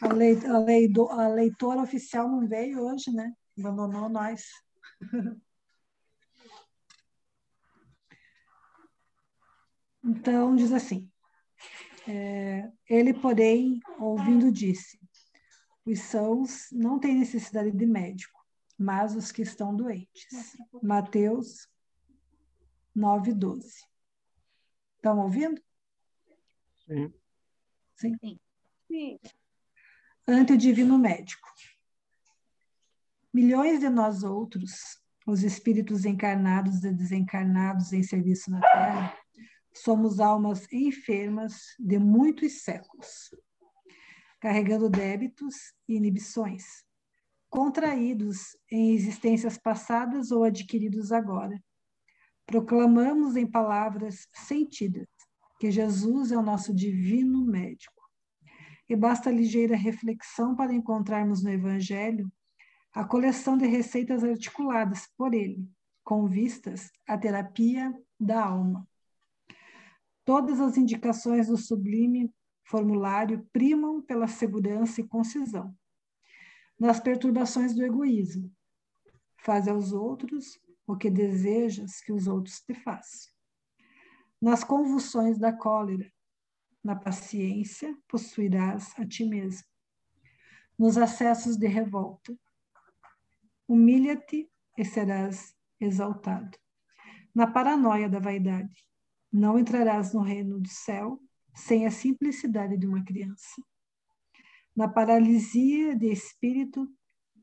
A, lei, a, lei do, a leitora oficial não veio hoje, né? Abandonou nós. Então, diz assim: é, ele, porém, ouvindo, disse: Os sãos não têm necessidade de médico, mas os que estão doentes. Mateus 9, 12. Estão ouvindo? Sim. Sim. Sim. Ante o divino médico. Milhões de nós outros, os espíritos encarnados e desencarnados em serviço na Terra, somos almas enfermas de muitos séculos, carregando débitos e inibições, contraídos em existências passadas ou adquiridos agora. Proclamamos em palavras sentidas que Jesus é o nosso divino médico. E basta ligeira reflexão para encontrarmos no Evangelho a coleção de receitas articuladas por ele, com vistas à terapia da alma. Todas as indicações do sublime formulário primam pela segurança e concisão. Nas perturbações do egoísmo, faz aos outros o que desejas que os outros te façam. Nas convulsões da cólera, na paciência, possuirás a ti mesmo. Nos acessos de revolta, humilha-te e serás exaltado. Na paranoia da vaidade, não entrarás no reino do céu sem a simplicidade de uma criança. Na paralisia de espírito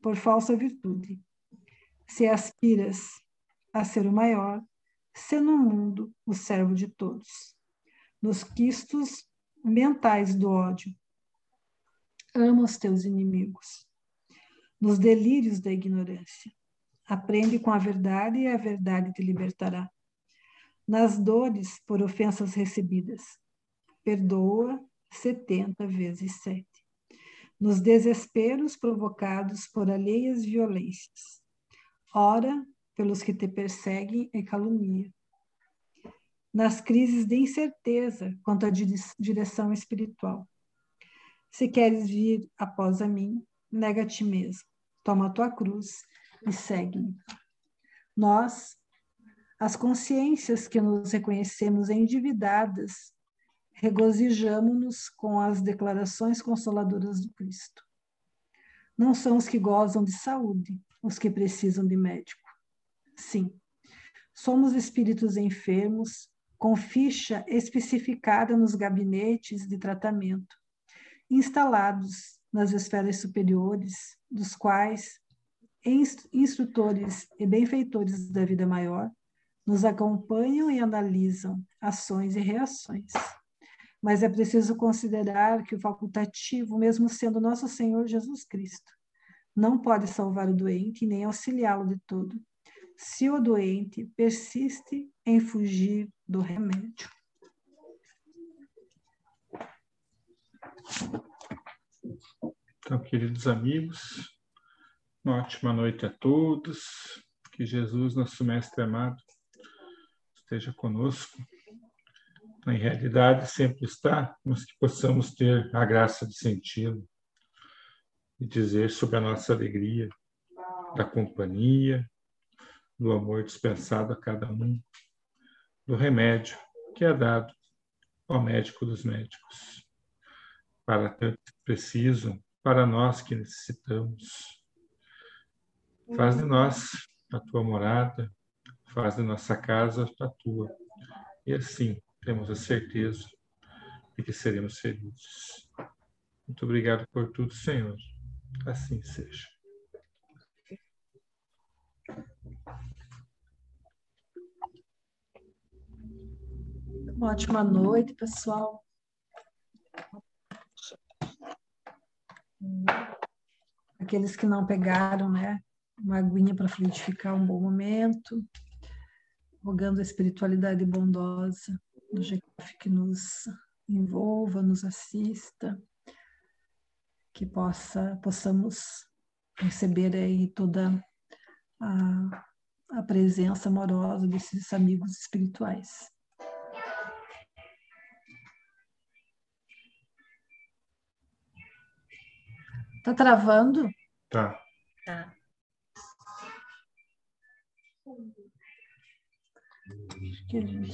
por falsa virtude. Se aspiras a ser o maior, se no mundo o servo de todos. Nos quistos mentais do ódio, ama os teus inimigos. Nos delírios da ignorância, aprende com a verdade e a verdade te libertará nas dores por ofensas recebidas. Perdoa setenta vezes sete. Nos desesperos provocados por alheias violências. Ora pelos que te perseguem e caluniam. Nas crises de incerteza quanto à direção espiritual. Se queres vir após a mim, nega a ti mesmo, toma a tua cruz e segue-me. Nós, as consciências que nos reconhecemos endividadas, regozijamo-nos com as declarações consoladoras do Cristo. Não são os que gozam de saúde os que precisam de médico. Sim, somos espíritos enfermos com ficha especificada nos gabinetes de tratamento, instalados nas esferas superiores, dos quais instrutores e benfeitores da vida maior nos acompanham e analisam ações e reações. Mas é preciso considerar que o facultativo, mesmo sendo nosso Senhor Jesus Cristo, não pode salvar o doente nem auxiliá-lo de todo, se o doente persiste em fugir do remédio. Então, queridos amigos, uma ótima noite a todos. Que Jesus, nosso Mestre amado, esteja conosco. Em realidade, sempre está, mas que possamos ter a graça de senti-lo e dizer sobre a nossa alegria, da companhia, do amor dispensado a cada um, do remédio que é dado ao médico dos médicos, para tanto que precisam, para nós que necessitamos. Faz de nós a tua morada, faz de nossa casa a tua. E assim temos a certeza de que seremos felizes. Muito obrigado por tudo, Senhor. Assim seja. Uma ótima noite, pessoal. Aqueles que não pegaram, né? Uma aguinha para fluidificar um bom momento rogando a espiritualidade bondosa do GECOF que nos envolva, nos assista, que possa possamos receber aí toda a, a presença amorosa desses amigos espirituais. Tá travando? Tá. Tá. Acho que ele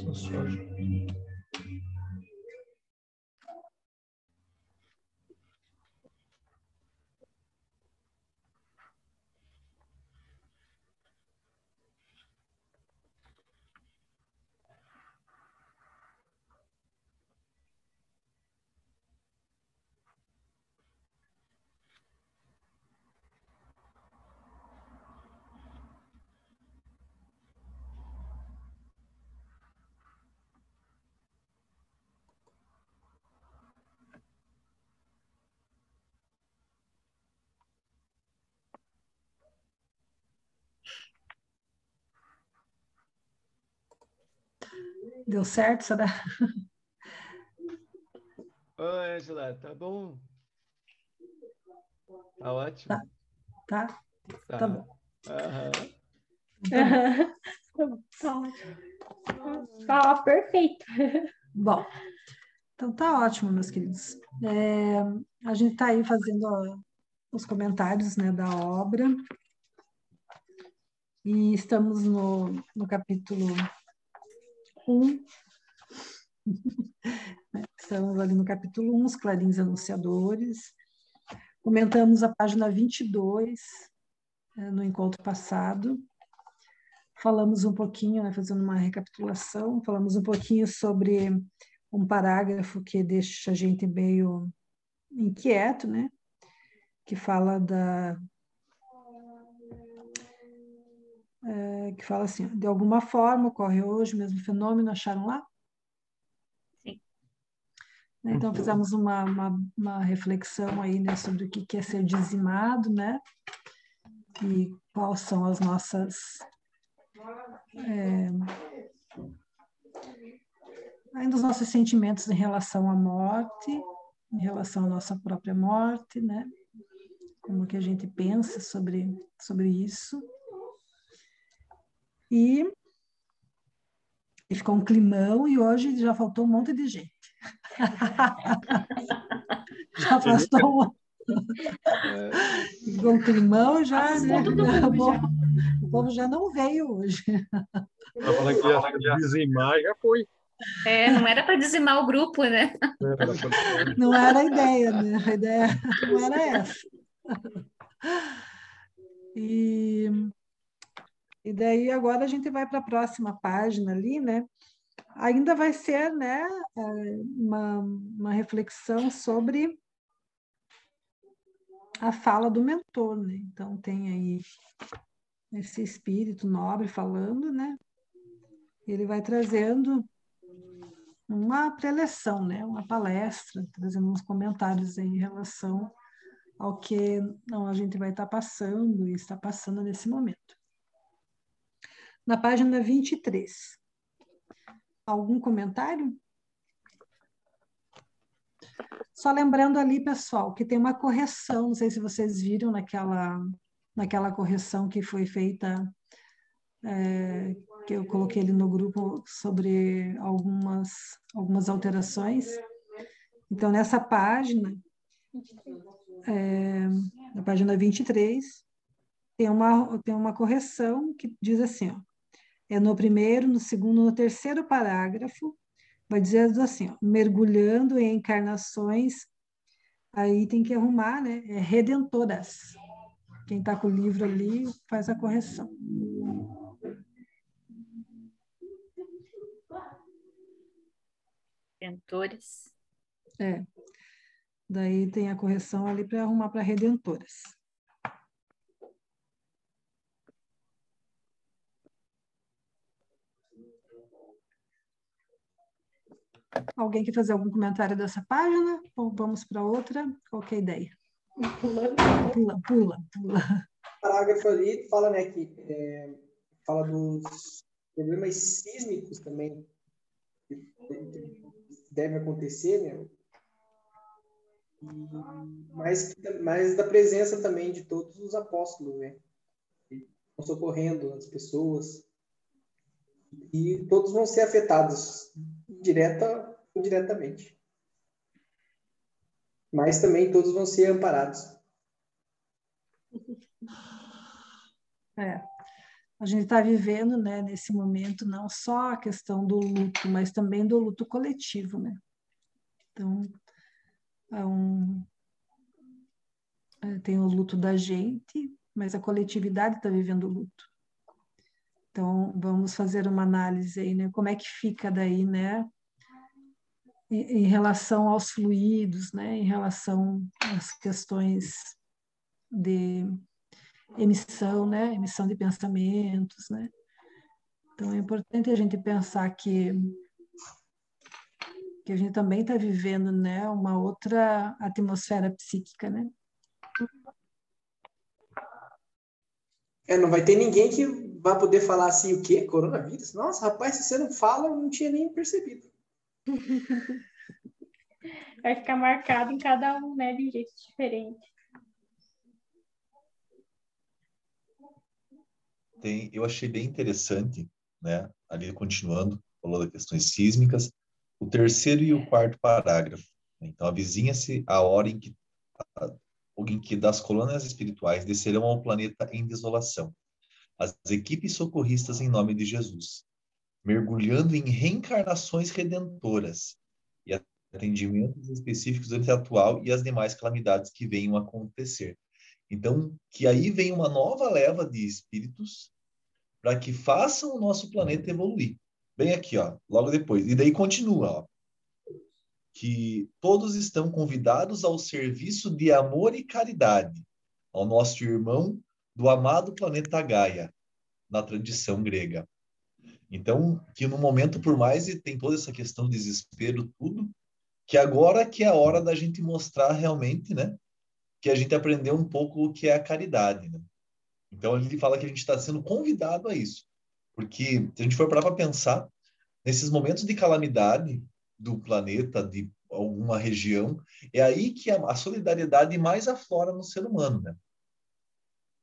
Deu certo, será? Oi, Angela, tá bom? Tá ótimo. Tá. Tá, Tá, tá bom. Aham. tá ótimo. Tá perfeito. Bom, então tá ótimo, meus queridos. É, a gente está aí fazendo ó, os comentários né, da obra e estamos no, no capítulo 1. Estamos ali no capítulo 1, os clarins anunciadores. Comentamos a página 22 é, no encontro passado. Falamos um pouquinho, né, fazendo uma recapitulação, falamos um pouquinho sobre um parágrafo que deixa a gente meio inquieto, né? Que fala da. É, que fala assim: de alguma forma ocorre hoje o mesmo fenômeno, acharam lá? Sim. Então, fizemos uma, uma, uma reflexão aí né, sobre o que é ser dizimado, né? E quais são as nossas. É, ainda os nossos sentimentos em relação à morte, em relação à nossa própria morte, né? Como que a gente pensa sobre, sobre isso. E, e ficou um climão e hoje já faltou um monte de gente. já faltou Ficou um climão já, né? O povo, o povo já não veio hoje. Ela falando que ia dizimar, já foi. É, não era para dizimar o grupo, né? Não era a ideia, né? A ideia não era essa. E, e daí agora a gente vai para a próxima página ali, né? Ainda vai ser, né, uma, uma reflexão sobre a fala do mentor, né? Então tem aí esse espírito nobre falando, né? Ele vai trazendo uma preleção, né? Uma palestra, trazendo uns comentários em relação ao que não, a gente vai estar passando e está passando nesse momento. Na página 23. Algum comentário? Só lembrando ali, pessoal, que tem uma correção, não sei se vocês viram naquela, naquela correção que foi feita, é, que eu coloquei ali no grupo sobre algumas, algumas alterações. Então, nessa página, é, na página 23, tem uma, tem uma correção que diz assim, ó, é no primeiro, no segundo, no terceiro parágrafo, vai dizer assim, ó, mergulhando em encarnações, aí tem que arrumar, né? É redentoras. Quem está com o livro ali faz a correção. Redentores. É. Daí tem a correção ali para arrumar para redentoras. Alguém quer fazer algum comentário dessa página? Ou vamos para outra? Qual é a ideia? Pula, pula, pula. O parágrafo ali fala, né, que é, fala dos problemas sísmicos também que deve acontecer, né? mas, mas da presença também de todos os apóstolos, né? Que estão socorrendo as pessoas. E todos vão ser afetados direta ou indiretamente. Mas também todos vão ser amparados. É. A gente está vivendo, né, nesse momento, não só a questão do luto, mas também do luto coletivo, né? Então, é um, é, tem o luto da gente, mas a coletividade está vivendo o luto. Então, vamos fazer uma análise aí, né? Como é que fica daí, né? Em, relação aos fluidos, né? Em relação às questões de emissão, né? Emissão de pensamentos, né? Então é importante a gente pensar que que a gente também está vivendo, né? Uma outra atmosfera psíquica, né? É, não vai ter ninguém que vá poder falar assim, o quê? Coronavírus? Nossa, rapaz, se você não fala, eu não tinha nem percebido. Vai ficar marcado em cada um, né, de um jeito diferente. tem, eu achei bem interessante, né, ali continuando, falou das questões sísmicas, o terceiro e o quarto parágrafo. Então, avizinha-se a hora em que, em que das colônias espirituais descerão ao planeta em desolação. As equipes socorristas em nome de Jesus, mergulhando em reencarnações redentoras e atendimentos específicos do atual e as demais calamidades que venham a acontecer. Então, que aí vem uma nova leva de espíritos para que façam o nosso planeta evoluir. Bem aqui, ó, logo depois. E daí continua, ó, que todos estão convidados ao serviço de amor e caridade ao nosso irmão do amado planeta Gaia, na tradição grega. Então, que no momento, por mais e tem toda essa questão de desespero, tudo, que agora que é a hora da gente mostrar realmente, né, que a gente aprendeu um pouco o que é a caridade. Né? Então ele fala que a gente está sendo convidado a isso, porque se a gente for para pensar nesses momentos de calamidade do planeta, de alguma região, é aí que a, a solidariedade mais aflora no ser humano, né?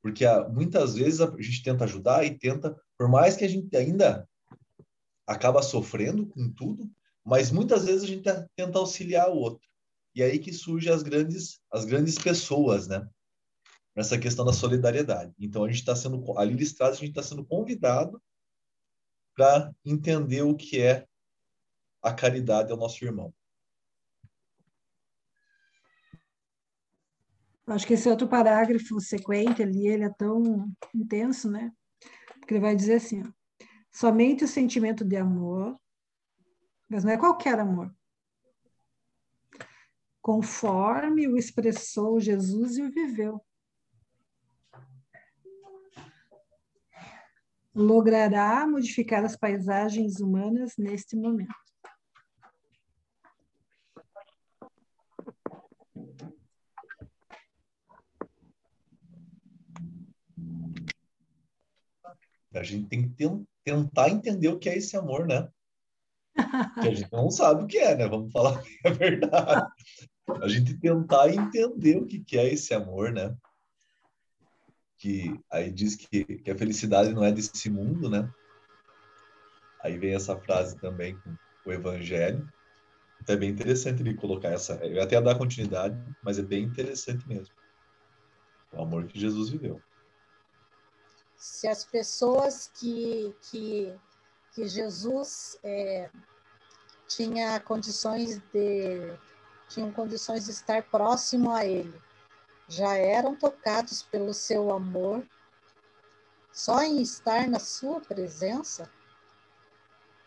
Porque a, muitas vezes a, gente tenta ajudar e tenta, por mais que a gente ainda acaba sofrendo com tudo, mas muitas vezes a gente tenta auxiliar o outro. E aí que surgem as grandes, as grandes pessoas, né? Nessa questão da solidariedade. Então a gente está sendo, ali listrado, a gente está sendo convidado para entender o que é a caridade ao nosso irmão. Acho que esse outro parágrafo sequente ali, ele é tão intenso, né? Porque ele vai dizer assim, ó, somente o sentimento de amor, mas não é qualquer amor, conforme o expressou Jesus e o viveu. Logrará modificar as paisagens humanas neste momento. A gente tem que tentar entender o que é esse amor, né? Que a gente não sabe o que é, né? Vamos falar a verdade a gente tentar entender o que, que é esse amor, né? Que aí diz que, que a felicidade não é desse mundo, né? Aí vem essa frase também com o evangelho. Então é bem interessante ele colocar essa. Eu ia até dar continuidade, mas é bem interessante mesmo. O amor que Jesus viveu. Se as pessoas que, que, que Jesus é, tinha condições de tinham condições de estar próximo a ele. Já eram tocados pelo seu amor. Só em estar na sua presença,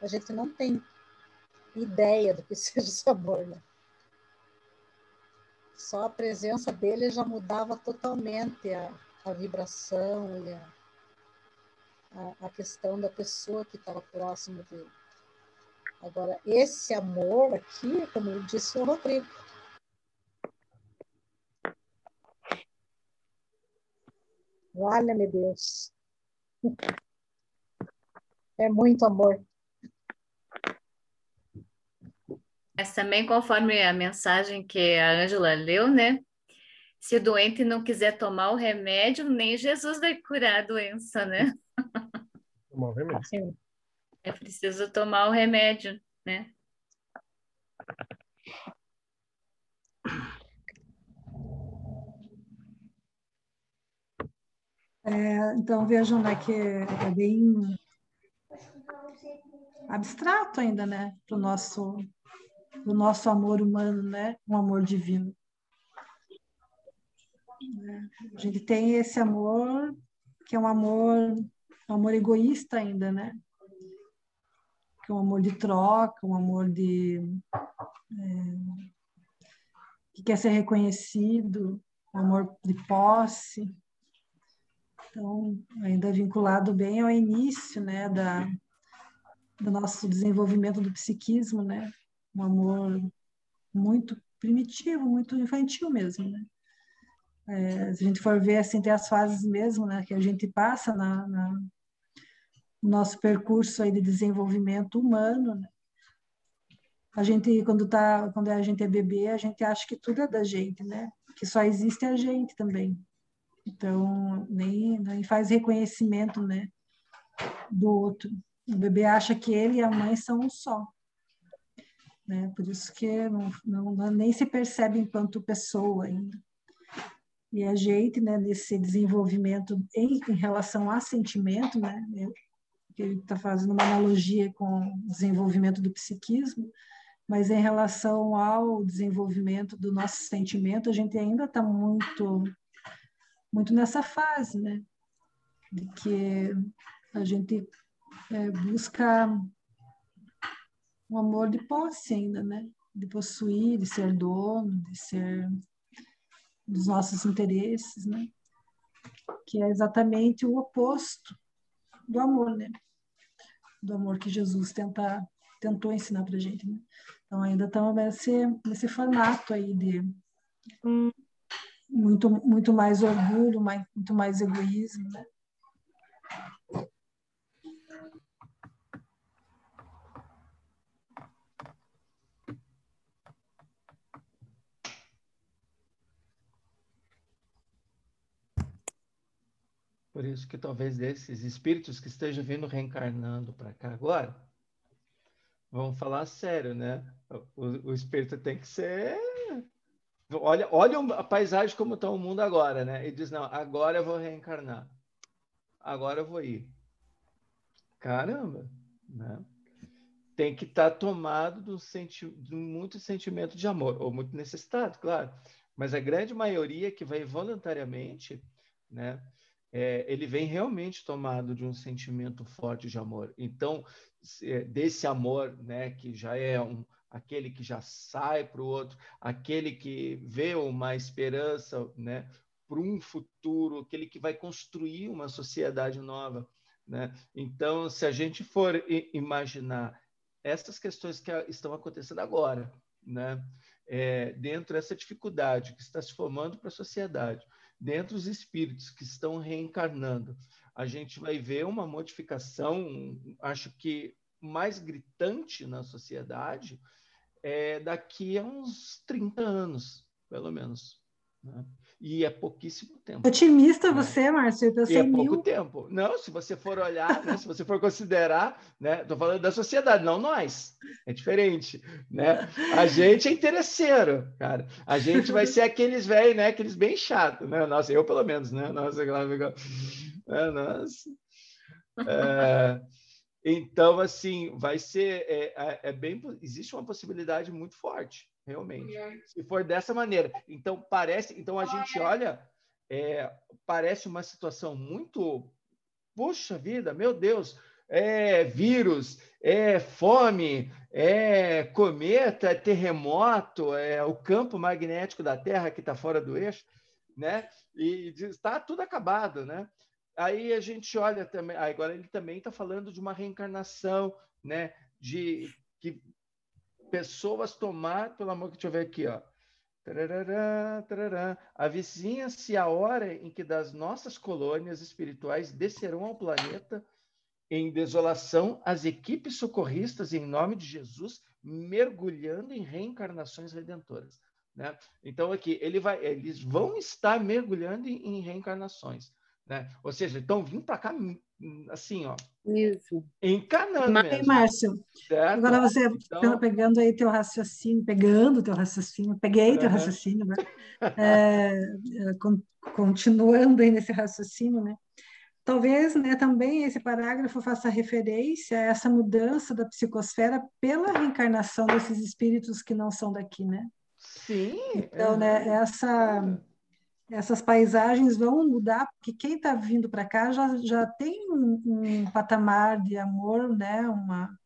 a gente não tem ideia do que seja esse amor, né? Só a presença dele já mudava totalmente a, a vibração e a, a, a questão da pessoa que estava próximo dele. Agora, esse amor aqui, como disse o Rodrigo, Valha-me Deus. É muito amor. Mas também, conforme a mensagem que a Ângela leu, né? Se o doente não quiser tomar o remédio, nem Jesus vai curar a doença, né? Tomar o remédio. Sim. É preciso tomar o remédio, né? É, então vejam né, que é, é bem abstrato ainda, né, para o nosso, pro nosso amor humano, né, um amor divino. A gente tem esse amor que é um amor, um amor egoísta ainda, né? Que é um amor de troca, um amor de é, que quer ser reconhecido, um amor de posse. Então, ainda vinculado bem ao início, né, da do nosso desenvolvimento do psiquismo, né? Um amor muito primitivo, muito infantil mesmo, né? É, se a gente for ver, assim, tem as fases mesmo, né, que a gente passa na, na nosso percurso aí de desenvolvimento humano, né? A gente, quando tá, quando a gente é bebê, a gente acha que tudo é da gente, né? Que só existe a gente também. Então, nem, nem faz reconhecimento, né, do outro. O bebê acha que ele e a mãe são um só. Né? Por isso que não, não, nem se percebe enquanto pessoa ainda. E a gente, né, nesse desenvolvimento em, em relação a sentimento, né, que ele está fazendo uma analogia com o desenvolvimento do psiquismo, mas em relação ao desenvolvimento do nosso sentimento, a gente ainda está muito, muito nessa fase, né, de que a gente é, busca um amor de posse ainda, né, de possuir, de ser dono, de ser dos nossos interesses, né? Que é exatamente o oposto do amor, né? Do amor que Jesus tenta, tentou ensinar para gente, né? Então ainda estamos nesse, nesse formato aí de muito, muito mais orgulho, mais, muito mais egoísmo, né? Por isso que talvez desses espíritos que estejam vindo reencarnando para cá agora, vamos falar sério, né? O, o, espírito tem que ser. Olha, olha a paisagem como está o mundo agora, né? E diz: não, agora eu vou reencarnar. Agora eu vou ir. Caramba, né? Tem que estar tá tomado de, um senti de muito sentimento de amor, ou muito necessitado, claro. Mas a grande maioria que vai voluntariamente, né? É, ele vem realmente tomado de um sentimento forte de amor. Então, é, desse amor, né, que já é um, aquele que já sai para o outro, aquele que vê uma esperança, né, para um futuro, aquele que vai construir uma sociedade nova, né? Então, se a gente for imaginar essas questões que estão acontecendo agora, né, é, dentro dessa dificuldade que está se formando para a sociedade, dentro dos espíritos que estão reencarnando, a gente vai ver uma modificação, acho que mais gritante na sociedade é daqui a uns 30 anos, pelo menos. Né? E é pouquíssimo tempo. Otimista né? você, Márcio, eu e é pouco mil. tempo. Não, se você for olhar, né, se você for considerar, né, estou falando da sociedade, não nós. É diferente, né? A gente é interesseiro, cara. A gente vai ser aqueles velhos, né, aqueles bem chatos, né? Nossa, eu pelo menos, né? Nossa, é, nossa. É, então, assim, vai ser, é, é, é bem, existe uma possibilidade muito forte realmente. Se for dessa maneira. Então, parece. Então, a gente olha, é, parece uma situação muito. Puxa vida, meu Deus! É vírus, é fome, é cometa, é terremoto, é o campo magnético da Terra que está fora do eixo, né? E está tudo acabado, né? Aí a gente olha também, agora ele também está falando de uma reencarnação, né? De que pessoas tomar, pelo amor que deixa eu ver aqui, ó. Tarará, tarará. Avizinha-se a hora em que das nossas colônias espirituais descerão ao planeta em desolação as equipes socorristas em nome de Jesus, mergulhando em reencarnações redentoras. Né? Então aqui ele vai, eles vão estar mergulhando em, em reencarnações, né? Ou seja, estão vindo para cá assim, ó. Isso. Encanando Mas, mesmo. Márcio, certo? agora você Então- pegando aí teu raciocínio, pegando teu raciocínio, peguei teu Aham. raciocínio, né? É, é, con- continuando aí nesse raciocínio, né? Talvez, né, também esse parágrafo faça referência a essa mudança da psicosfera pela reencarnação desses espíritos que não são daqui, né? Sim. Então, é. né, essa, essas paisagens vão mudar, porque quem está vindo para cá já, já tem um, um patamar de amor, né, uma,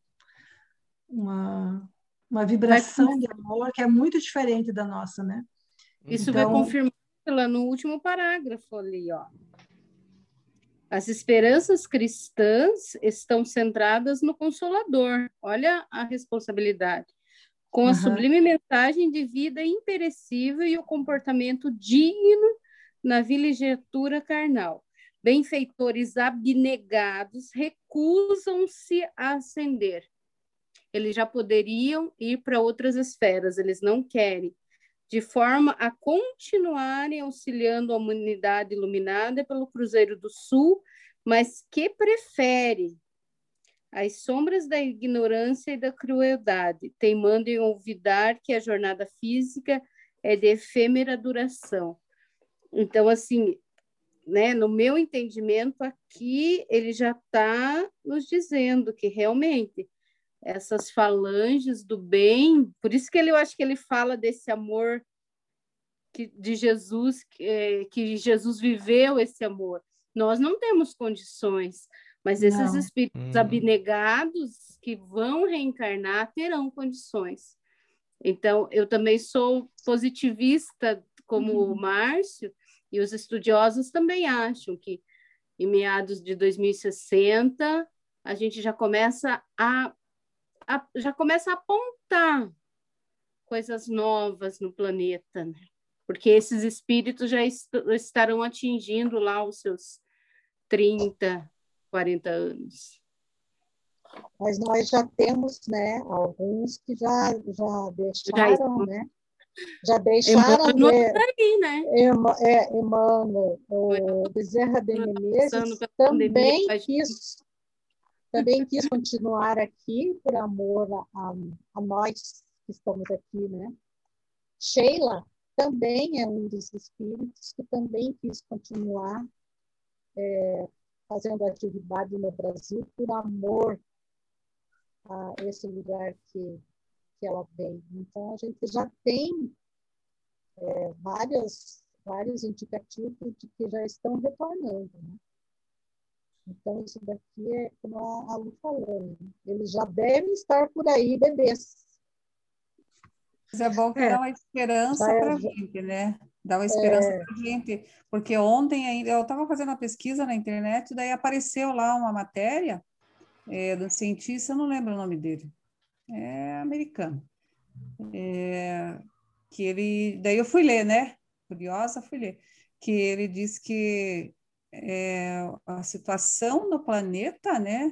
uma, uma vibração de amor que é muito diferente da nossa, né? Isso vai Então- confirmar lá no último parágrafo ali, ó. As esperanças cristãs estão centradas no Consolador. Olha a responsabilidade. Com a Aham. sublime mensagem de vida imperecível e o comportamento digno na vilejeitura carnal. Benfeitores abnegados recusam-se a ascender. Eles já poderiam ir para outras esferas, eles não querem de forma a continuarem auxiliando a humanidade iluminada pelo Cruzeiro do Sul, mas que prefere as sombras da ignorância e da crueldade, teimando em olvidar que a jornada física é de efêmera duração. Então, assim, né, no meu entendimento, aqui ele já está nos dizendo que realmente essas falanges do bem, por isso que ele, eu acho que ele fala desse amor que, de Jesus, que, eh, que Jesus viveu esse amor. Nós não temos condições, mas esses Não. espíritos Hum. abnegados que vão reencarnar terão condições. Então, eu também sou positivista, como o Márcio, e os estudiosos também acham que em meados de 2060 a gente já começa a, a- já começa a apontar coisas novas no planeta, né? Porque esses espíritos já est- estarão atingindo lá os seus 30, 40 anos. Mas nós já temos, né, alguns que já, já deixaram, né? Já deixaram Emmanuel de, tá aí, né? Ema- é, Emmanuel, o Bezerra de Menezes pandemia, também quis, também quis continuar aqui por amor a, a, a nós que estamos aqui, né? Sheila também é um dos espíritos que também quis continuar é, fazendo atividade no Brasil por amor a esse lugar que, que ela vem. Então, a gente já tem é, várias, vários indicativos de que já estão retornando. Né? Então, isso daqui é como a, Lu falou, né? eles já devem estar por aí, bebês. Mas é bom que É. dá uma esperança para a gente, né? Dá uma esperança É. para gente. Porque ontem ainda eu estava fazendo uma pesquisa na internet, daí apareceu lá uma matéria é, um cientista, eu não lembro o nome dele, é americano. É, que ele, daí eu fui ler, né? Curiosa, fui ler. Que ele diz que é, a situação no planeta, né?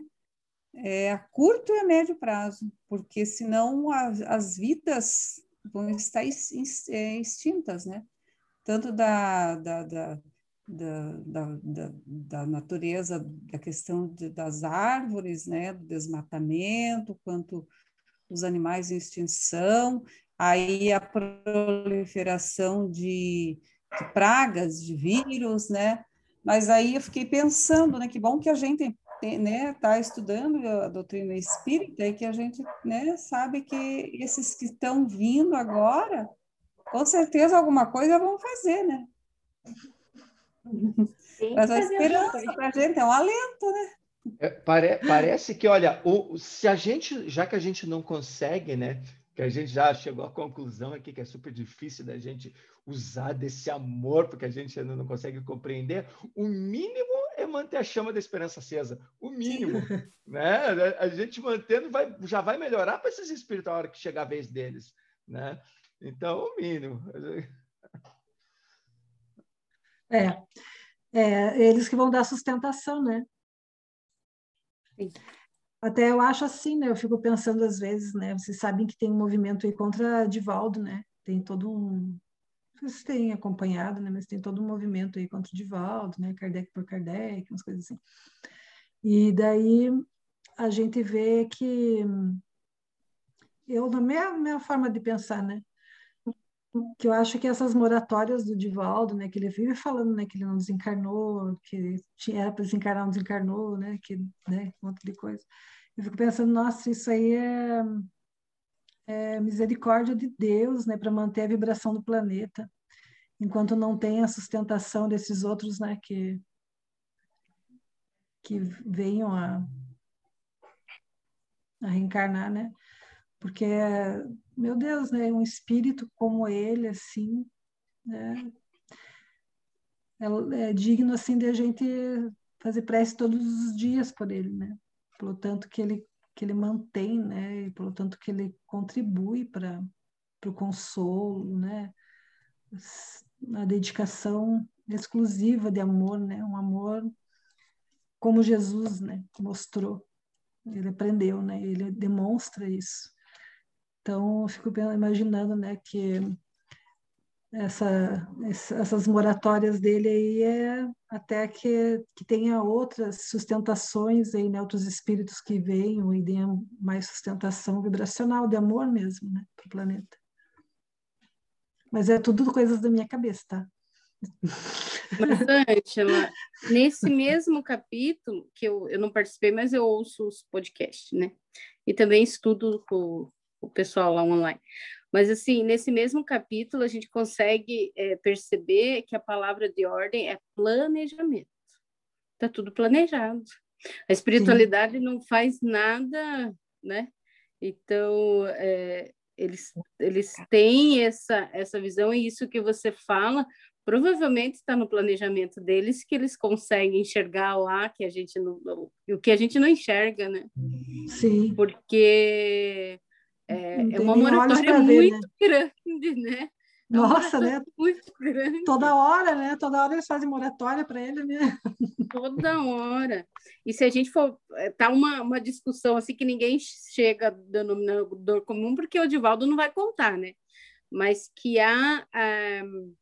É a curto e a médio prazo, porque senão as, as vidas vão estar é, extintas, né? Tanto da, da, da, da, da, da, da natureza, da questão de- das árvores, né? Do desmatamento, quanto os animais em extinção, aí a proliferação de, de pragas, de vírus, né? Mas aí eu fiquei pensando, né? Que bom que a gente né, tá estudando a doutrina espírita e que a gente, né, sabe que esses que estão vindo agora, com certeza alguma coisa vão fazer, né? Sim, Mas a esperança para a gente é um alento, né? É, pare- parece que, olha, o, se a gente, já que a gente não consegue, né? Que a gente já chegou à conclusão aqui que é super difícil da gente usar desse amor, porque a gente ainda não consegue compreender, o mínimo é manter a chama da esperança acesa. O mínimo. né? A gente mantendo vai, já vai melhorar para esses espíritos a hora que chegar a vez deles. Né? Então, o mínimo. É, é, eles que vão dar sustentação, né? Sim. Até eu acho assim, né? Eu fico pensando às vezes, né? Vocês sabem que tem um movimento aí contra Divaldo, né? Tem todo um. Vocês têm acompanhado, né? Mas tem todo um movimento aí contra o Divaldo, né? Kardec por Kardec, umas coisas assim. E daí a gente vê que eu na minha, minha forma de pensar, né? Que eu acho que essas moratórias do Divaldo, né, que ele vive falando, né, que ele não desencarnou, que tinha era para desencarnar, não desencarnou, né, que, né, um monte de coisa. Eu fico pensando, nossa, isso aí é, é misericórdia de Deus, né, para manter a vibração do planeta, enquanto não tem a sustentação desses outros, né, que que venham a, a reencarnar, né? Porque, meu Deus, né? Um espírito como ele, assim, né? É, é digno, assim, de a gente fazer prece todos os dias por ele, né? Pelo tanto que ele, que ele mantém, né? E pelo tanto que ele contribui para o consolo, né? A dedicação exclusiva de amor, né? Um amor como Jesus, né, mostrou. Ele aprendeu, né? Ele demonstra isso. Então, eu fico imaginando, né, que essa, essas moratórias dele aí é até que, que tenha outras sustentações aí, né, outros espíritos que venham e deem mais sustentação vibracional de amor mesmo, né, para o planeta. Mas é tudo coisas da minha cabeça, tá? Mas, Angela, nesse mesmo capítulo, que eu, eu não participei, mas eu ouço os podcasts, né? E também estudo com o pessoal lá online. Mas, assim, nesse mesmo capítulo, a gente consegue é, perceber que a palavra de ordem é planejamento. Está tudo planejado. A espiritualidade Sim. não faz nada, né? Então, é, eles, eles têm essa, essa visão, e isso que você fala provavelmente está no planejamento deles que eles conseguem enxergar lá que a gente não o que a gente não enxerga, né? Sim. Porque é, uma moratória muito né? grande, né? É Nossa, né? Muito grande. Toda hora, né? Toda hora eles fazem moratória para ele, né? Toda hora. E se a gente for. É, tá uma, uma discussão assim que ninguém chega denominador comum, porque o Divaldo não vai contar, né? Mas que há. Um,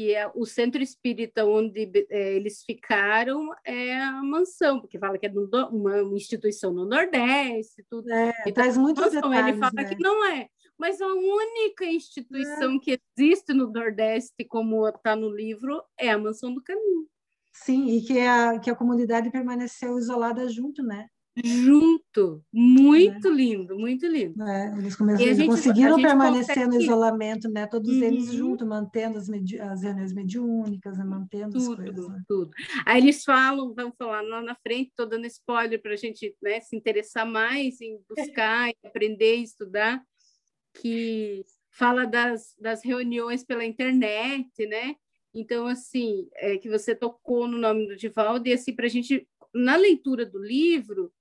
que é o centro espírita onde é, eles ficaram é a mansão, porque fala que é uma, instituição no Nordeste, tudo. É, então, traz muitos detalhes, Ele fala né? que não é, mas a única instituição é. que existe no Nordeste, como está no livro, é a Mansão do Caminho. Sim, e que a, que a comunidade permaneceu isolada junto, né? Junto. Muito é. lindo, muito lindo. É, eles, começaram, gente, conseguiram permanecer consegue... no isolamento, né? Todos uhum. eles juntos, mantendo as, as reuniões mediúnicas, né? mantendo tudo, as coisas. Né? Tudo. Aí eles falam, vamos falar lá na frente, estou dando spoiler para a gente né, se interessar mais em buscar, aprender, estudar, que fala das, das reuniões pela internet, né? Então, assim, é que você tocou no nome do Divaldo, e assim, para a gente, na leitura do livro,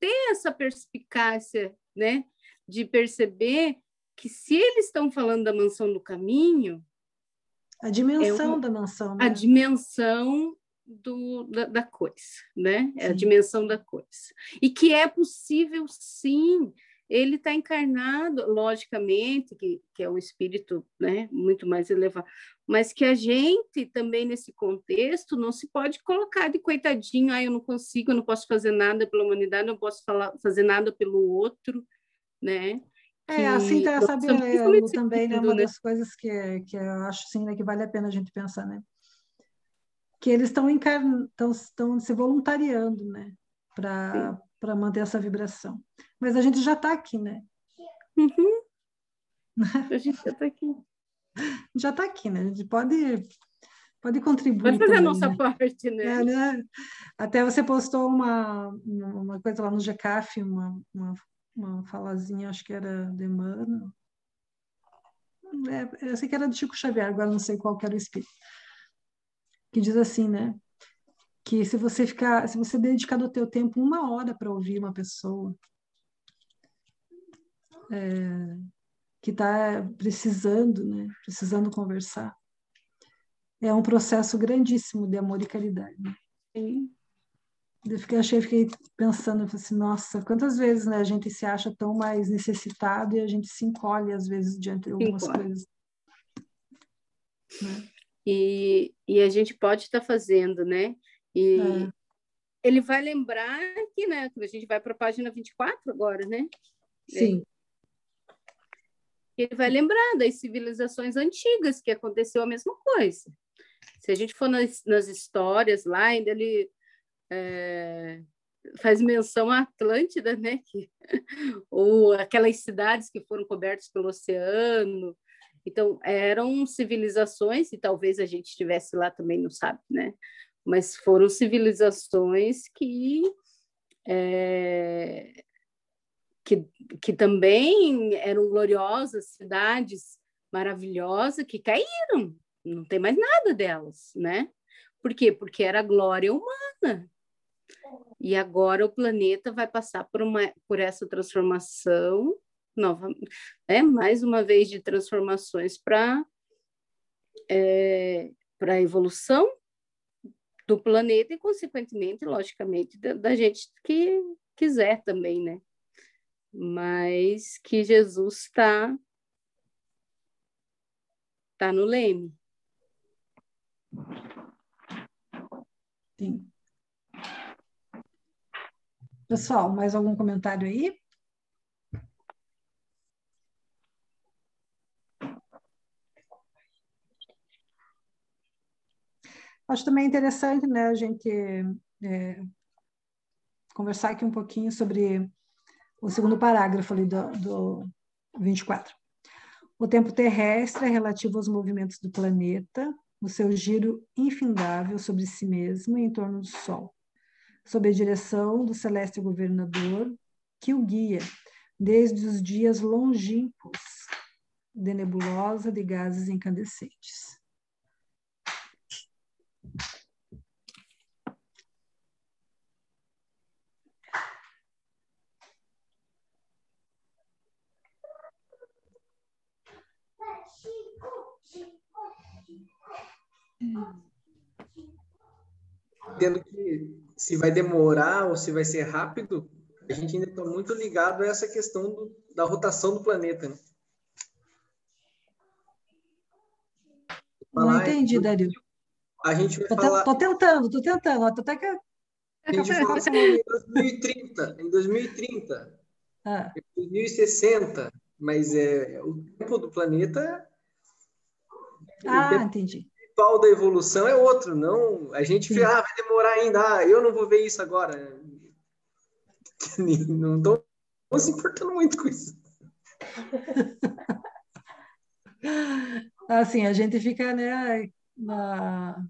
ter essa perspicácia, né, de perceber que se eles estão falando da mansão do caminho, a dimensão é da mansão, né? a dimensão do, da, da coisa, né? É a dimensão da coisa. E que é possível, sim, ele está encarnado, logicamente, que, que é um espírito né, muito mais elevado, mas que a gente também, nesse contexto, não se pode colocar de coitadinho, ah, eu não consigo, eu não posso fazer nada pela humanidade, não posso falar, fazer nada pelo outro, né? É, assim tá, sabe, é, também, né, uma né? das coisas que, que eu acho, sim, né, que vale a pena a gente pensar, né? Que eles estão estão se voluntariando, né? Para manter essa vibração. Mas a gente já está aqui, né? Uhum. A gente já está aqui. Já está aqui, né? A gente pode, pode contribuir. Pode fazer também, a nossa né? parte, né? É, né? Até você postou uma, uma coisa lá no GCAF, uma, uma, uma falazinha, acho que era de Mano. É, eu sei que era do Chico Xavier, agora não sei qual era o espírito. Que diz assim, né? Que se você ficar, se você dedicar do teu tempo uma hora para ouvir uma pessoa, é, que está precisando, né? Precisando conversar. É um processo grandíssimo de amor e caridade. Né? Eu fiquei, achei, fiquei pensando assim, nossa, quantas vezes né, a gente se acha tão mais necessitado e a gente se encolhe às vezes diante de algumas encolhe. coisas. Né? E, e a gente pode estar tá fazendo, né? E, é. ele vai lembrar que, né, a gente vai para a página 24 agora, né? Sim. Ele vai lembrar das civilizações antigas que aconteceu a mesma coisa. Se a gente for nas, nas histórias lá, ainda ele é, faz menção à Atlântida, né? Que, ou aquelas cidades que foram cobertas pelo oceano. Então, eram civilizações, e talvez a gente estivesse lá também, não sabe, né? Mas foram civilizações que, é, que, que também eram gloriosas, cidades maravilhosas, que caíram, não tem mais nada delas, né? Por quê? Porque era glória humana. E agora o planeta vai passar por, uma, por essa transformação nova, é mais uma vez de transformações para é, a evolução do planeta e consequentemente, logicamente, da, da gente que quiser também, né? Mas que Jesus está tá no leme. Sim. Pessoal, mais algum comentário aí? Acho também interessante né, a gente é, conversar aqui um pouquinho sobre o segundo parágrafo ali do, do 24. O tempo terrestre é relativo aos movimentos do planeta, o seu giro infindável sobre si mesmo e em torno do Sol sob a direção do celeste governador, que o guia desde os dias longínquos de nebulosa de gases incandescentes. Tendo que se vai demorar ou se vai ser rápido, a gente ainda está muito ligado a essa questão do, da rotação do planeta. Né? Não entendi, Dario. A gente vai tô, falar... tô tentando, tô tentando. Até que... A gente fala assim, em 2030, em 2030, ah. em 2060, mas é, o tempo do planeta... Ah, entendi principal da evolução é outro, não. A gente fica, ah, vai demorar ainda, ah, eu não vou ver isso agora. Não estou se importando muito com isso. Assim, a gente fica né, na,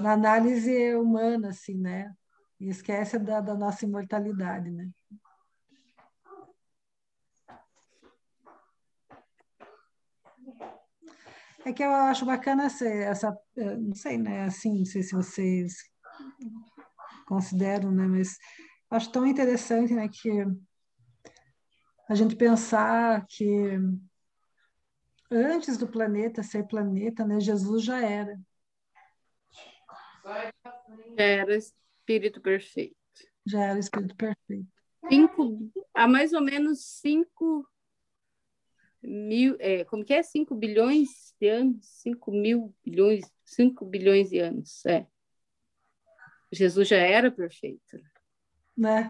na análise humana, assim, né? E esquece da, da nossa imortalidade, né? É que eu acho bacana essa, essa eh, não sei, né? Assim, não sei se vocês consideram, né? Mas acho tão interessante, né? Que a gente pensar que antes do planeta ser planeta, né? Jesus já era. Era espírito perfeito. Já era espírito perfeito. Cinco, há mais ou menos cinco mil, é, como que é? 5 bilhões de anos? 5 mil bilhões, 5 bilhões de anos, é. Jesus já era perfeito. Né?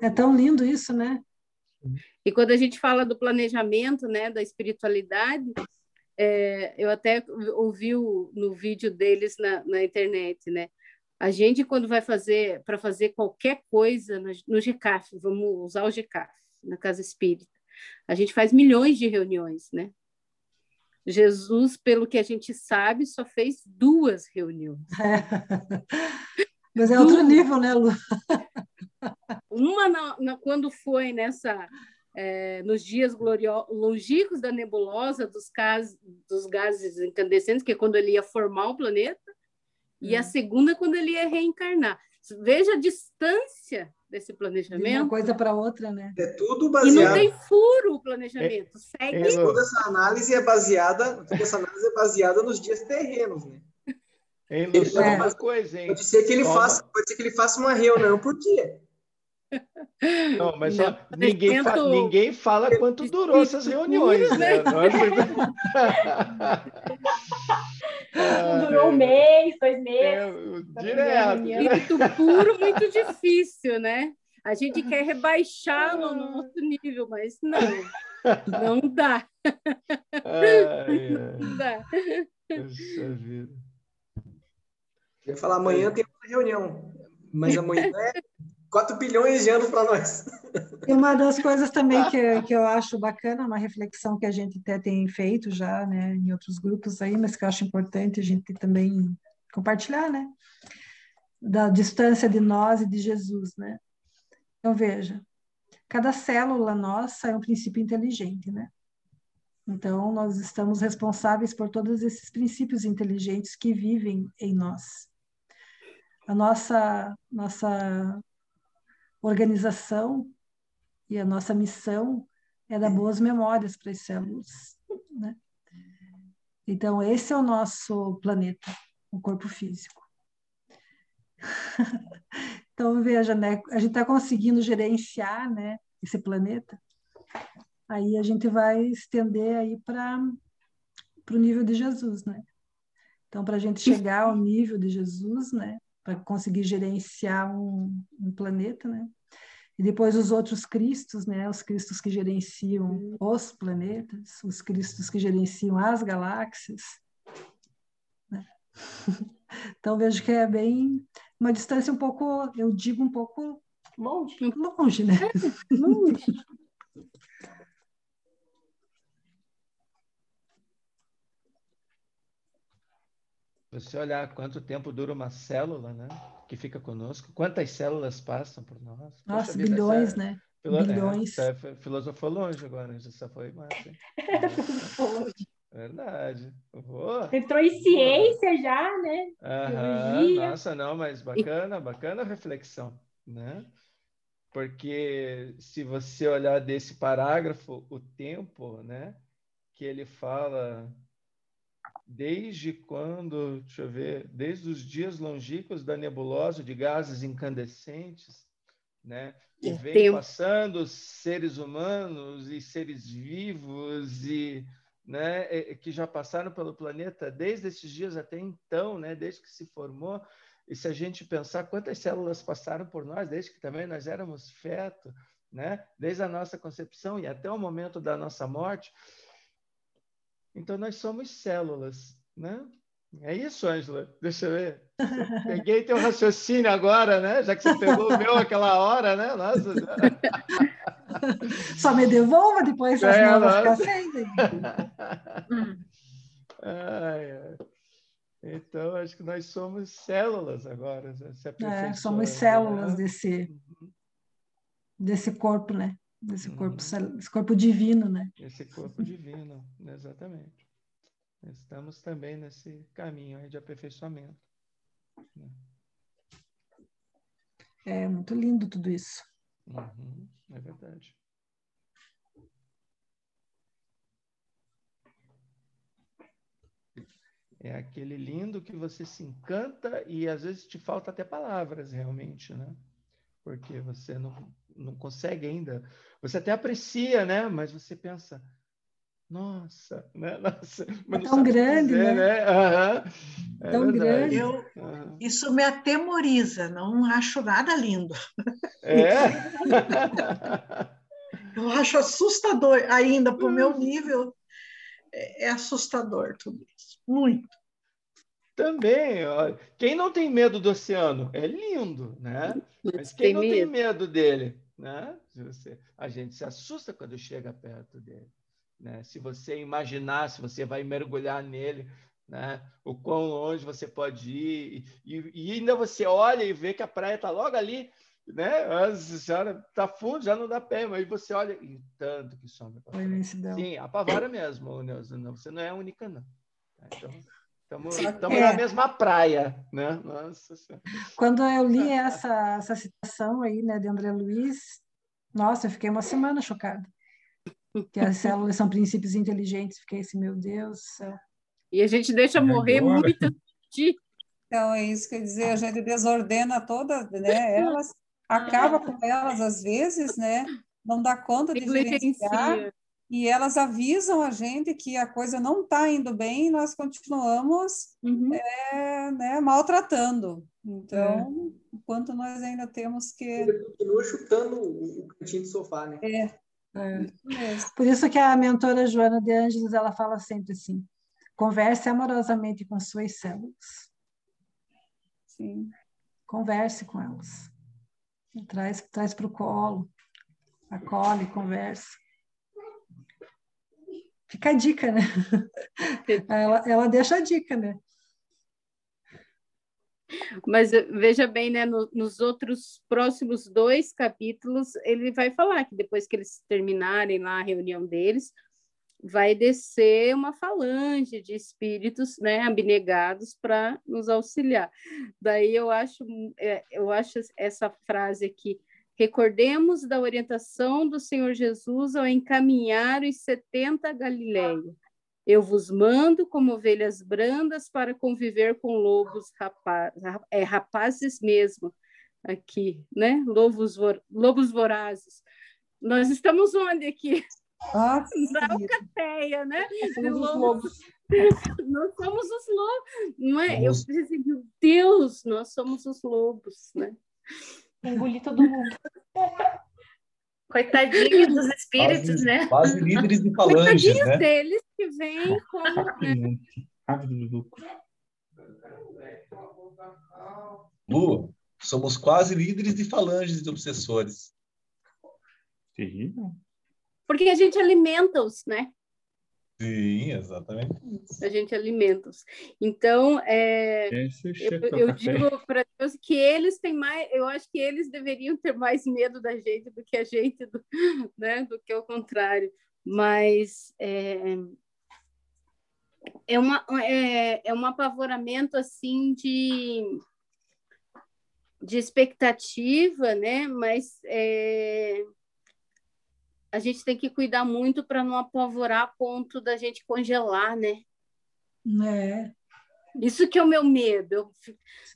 É tão lindo isso, né? E quando a gente fala do planejamento, né, da espiritualidade, é, eu até ouvi o, no vídeo deles na, na internet, né? A gente, quando vai fazer, para fazer qualquer coisa no, no GCAF, vamos usar o GCAF, na Casa Espírita, a gente faz milhões de reuniões, né? Jesus, pelo que a gente sabe, só fez duas reuniões. É. Mas é outro nível, né, Lu? Uma na, na, quando foi nessa é, nos dias longínquos da nebulosa dos, cas, dos gases incandescentes, que é quando ele ia formar o planeta, e a hum. segunda quando ele ia reencarnar. Veja a distância desse planejamento. De uma coisa para outra, né? É tudo baseado. E não tem furo o planejamento. É, Segue. É, toda essa análise é baseada, toda essa análise é baseada nos dias terrenos, né? Lu, ele, é. uma coisa, hein? Pode ser que ele faça, pode ser que ele faça uma reunião, por quê? Não, mas só, ninguém, fa ninguém fala quanto durou essas reuniões, né? Durou um mês, dois meses. É, Direto, Espírito puro, muito difícil, né? A gente quer rebaixá-lo no nosso nível, mas não, não dá. Ai, Não dá. ai, puxa vida. Eu ia falar, amanhã tem uma reunião, mas amanhã é 4 bilhões de anos para nós. E uma das coisas também que, que eu acho bacana, uma reflexão que a gente até tem feito já, né, em outros grupos aí, mas que eu acho importante a gente também compartilhar, né, da distância de nós e de Jesus, né. Então, veja, cada célula nossa é um princípio inteligente, né. Então, nós estamos responsáveis por todos esses princípios inteligentes que vivem em nós. A nossa, nossa organização e a nossa missão é dar boas memórias para as células. Né? Então, esse é o nosso planeta, o corpo físico. então, veja, né? a gente está conseguindo gerenciar né, esse planeta, aí a gente vai estender aí para o nível de Jesus, né? Então, para a gente chegar ao nível de Jesus, né, para conseguir gerenciar um, um planeta, né? E depois os outros cristos, né? Os cristos que gerenciam os planetas, os cristos que gerenciam as galáxias. Né? Então vejo que é bem uma distância um pouco, eu digo um pouco Longe. longe, né? Longe. Você olhar quanto tempo dura uma célula, né? Que fica conosco, quantas células passam por nós? Poxa Nossa, vida, bilhões, essa- né? filo- é, Bilhões. é filosofou longe agora, já só foi massa. Verdade. Boa. Entrou em ciência já, né? Aham. Nossa, não, mas bacana, bacana a reflexão, né? Porque se você olhar desse parágrafo, o tempo, né, que ele fala desde quando, deixa eu ver, desde os dias longínquos da nebulosa de gases incandescentes, né? E É, vem passando seres humanos e seres vivos e né, eh, que já passaram pelo planeta desde esses dias até então, né, desde que se formou. E se a gente pensar quantas células passaram por nós desde que também nós éramos feto, né, desde a nossa concepção e até o momento da nossa morte, então nós somos células, né? É isso, Ângela. Deixa eu ver. Peguei teu raciocínio agora, né? Já que você pegou o meu aquela hora, né? Nossa. Só me devolva depois, É, senão eu vou nossa. ficar sem. né? Então, acho que nós somos células agora. né? Se É, aperfeiçoando, somos células né? desse, desse corpo, né? Desse corpo, Uhum. cel- desse corpo divino, né? Esse corpo divino, exatamente. Estamos também nesse caminho de aperfeiçoamento. É muito lindo tudo isso. Uhum, é verdade. É aquele lindo que você se encanta e às vezes te falta até palavras realmente, né? Porque você não, não consegue ainda. Você até aprecia, né? Mas você pensa, nossa, né? Nossa, mas não tão grande, dizer, né? Aham, é Tão verdade. grande. Eu, isso me atemoriza, não acho nada lindo. É? Eu acho assustador, ainda para o meu nível, é, é assustador tudo isso, muito. Também, ó, quem não tem medo do oceano é lindo, né? Mas quem Tem não tem medo. medo dele, né? Você, a gente se assusta quando chega perto dele, né? Se você imaginar, se você vai mergulhar nele, né? O quão longe você pode ir e, e ainda você olha e vê que a praia está logo ali, né? Senhora, tá fundo, já não dá pé, mas você olha e tanto que some imensidão. Sim, apavora mesmo, Neuza. Não, você não é a única, não. Então, estamos É. na mesma praia, né? Nossa. Quando eu li essa, essa citação aí, né, de André Luiz, nossa, eu fiquei uma semana chocada. Que as células são princípios inteligentes. Fiquei assim, meu Deus. E a gente deixa E morrer agora? muito de Então, é isso que eu ia dizer, a gente desordena todas, né? Elas, acaba com elas às vezes, né? Não dá conta de gerenciar. E elas avisam a gente que a coisa não está indo bem e nós continuamos Uhum. é, né, maltratando. Então, o quanto nós ainda temos que. Ele continua chutando o cantinho do sofá, né? É, É. isso mesmo. Por isso que a mentora Joana de Ângeles, ela fala sempre assim, converse amorosamente com as suas células. Sim. Converse com elas. Traz, traz para o colo, acolhe, conversa. Fica a dica, né? Ela, ela deixa a dica, né? Mas eh, veja bem, né, no- nos outros próximos dois capítulos, ele vai falar que depois que eles terminarem lá a reunião deles, vai descer uma falange de espíritos, né, abnegados para nos auxiliar. Daí eu acho, é, eu acho essa frase aqui, recordemos da orientação do Senhor Jesus ao encaminhar os 70 a Galileia. Eu vos mando como ovelhas brandas para conviver com lobos rapa- ra- é, rapazes mesmo, aqui, né? Lobos, lobos vorazes. Nós estamos onde aqui? Ah, Na querida. alcateia, né? De lobos. Nós somos os lobos, não é? Eu pensei, meu Deus, nós somos os lobos, né? Engolir todo mundo. Coitadinho dos espíritos, Quase, né? quase líderes de falanges, Coitadinhos né? deles que vêm como né? Lu, somos quase líderes de falanges de obsessores. Terrível. porque a gente alimenta-os, né? Sim, exatamente. A gente alimenta-os. Então, é, eu, eu digo para Deus que eles têm mais, eu acho que eles deveriam ter mais medo da gente do que a gente, do, né? Do que o contrário. Mas é, é, uma, é, é um apavoramento assim de, de expectativa, né? Mas é, a gente tem que cuidar muito para não apavorar a ponto da gente congelar, né? É, Isso que é o meu medo, eu,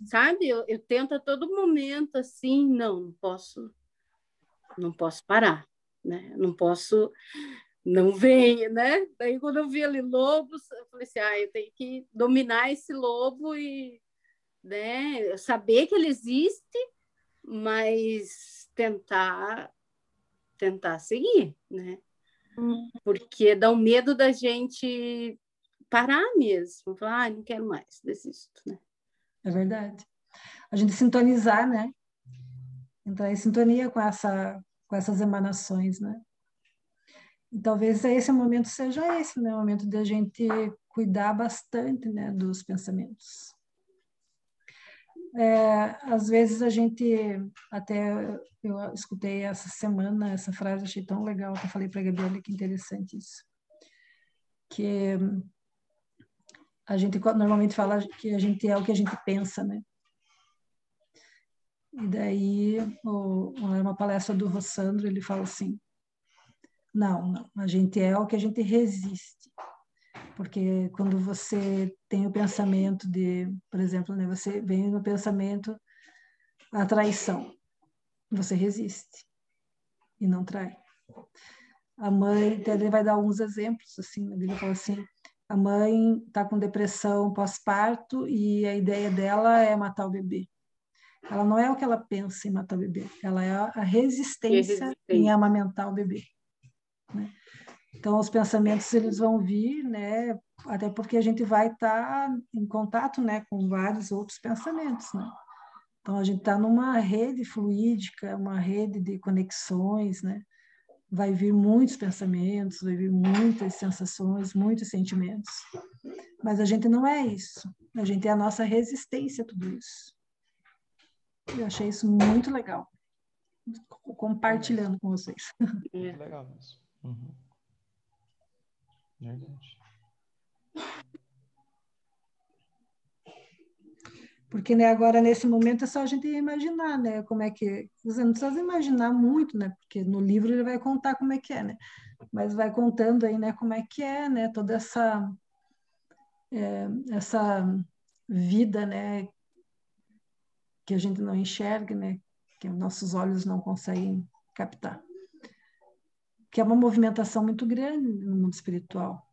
sabe? Eu, eu tento a todo momento assim, não, não posso, não posso parar, né? Não posso, não venha, né? Daí quando eu vi ali lobos, eu falei assim, ah, eu tenho que dominar esse lobo e, né? Saber que ele existe, mas tentar, tentar seguir, né? Porque dá o medo da gente parar mesmo, falar, ah, não quero mais, desisto, né? é verdade. A gente sintonizar, né? Entrar em sintonia com essa, com essas emanações, né? E talvez esse momento seja esse, né? O momento de a gente cuidar bastante, né? Dos pensamentos. É, às vezes a gente, até eu escutei essa semana essa frase, achei tão legal que eu falei para a Gabi, olha que interessante isso. Que a gente normalmente fala que a gente é o que a gente pensa, né? E daí, o, uma palestra do Rossandro, ele fala assim, não, não, a gente é o que a gente resiste. Porque quando você tem o pensamento de, por exemplo, né, você vem no pensamento a traição, você resiste e não trai. A mãe, ele vai dar alguns exemplos, assim, ele fala assim, a mãe está com depressão pós-parto e a ideia dela é matar o bebê. Ela não é o que ela pensa em matar o bebê, ela é a resistência, Resistência. em amamentar o bebê. né? Então, os pensamentos eles vão vir, né? Até porque a gente vai estar em contato, né, com vários outros pensamentos, né? Então, a gente está numa rede fluídica, uma rede de conexões, né? Vai vir muitos pensamentos, vai vir muitas sensações, muitos sentimentos. Mas a gente não é isso. A gente é a nossa resistência a tudo isso. Eu achei isso muito legal. Compartilhando com vocês. Muito legal mesmo. Uhum. Verdade. Porque né, agora, nesse momento, é só a gente imaginar, né? Como é que. Você não precisa imaginar muito, né? Porque no livro ele vai contar como é que é, né? Mas vai contando aí, né, como é que é, né? Toda essa. é, essa vida, né? Que a gente não enxerga, né? Que nossos olhos não conseguem captar. Que é uma movimentação muito grande no mundo espiritual.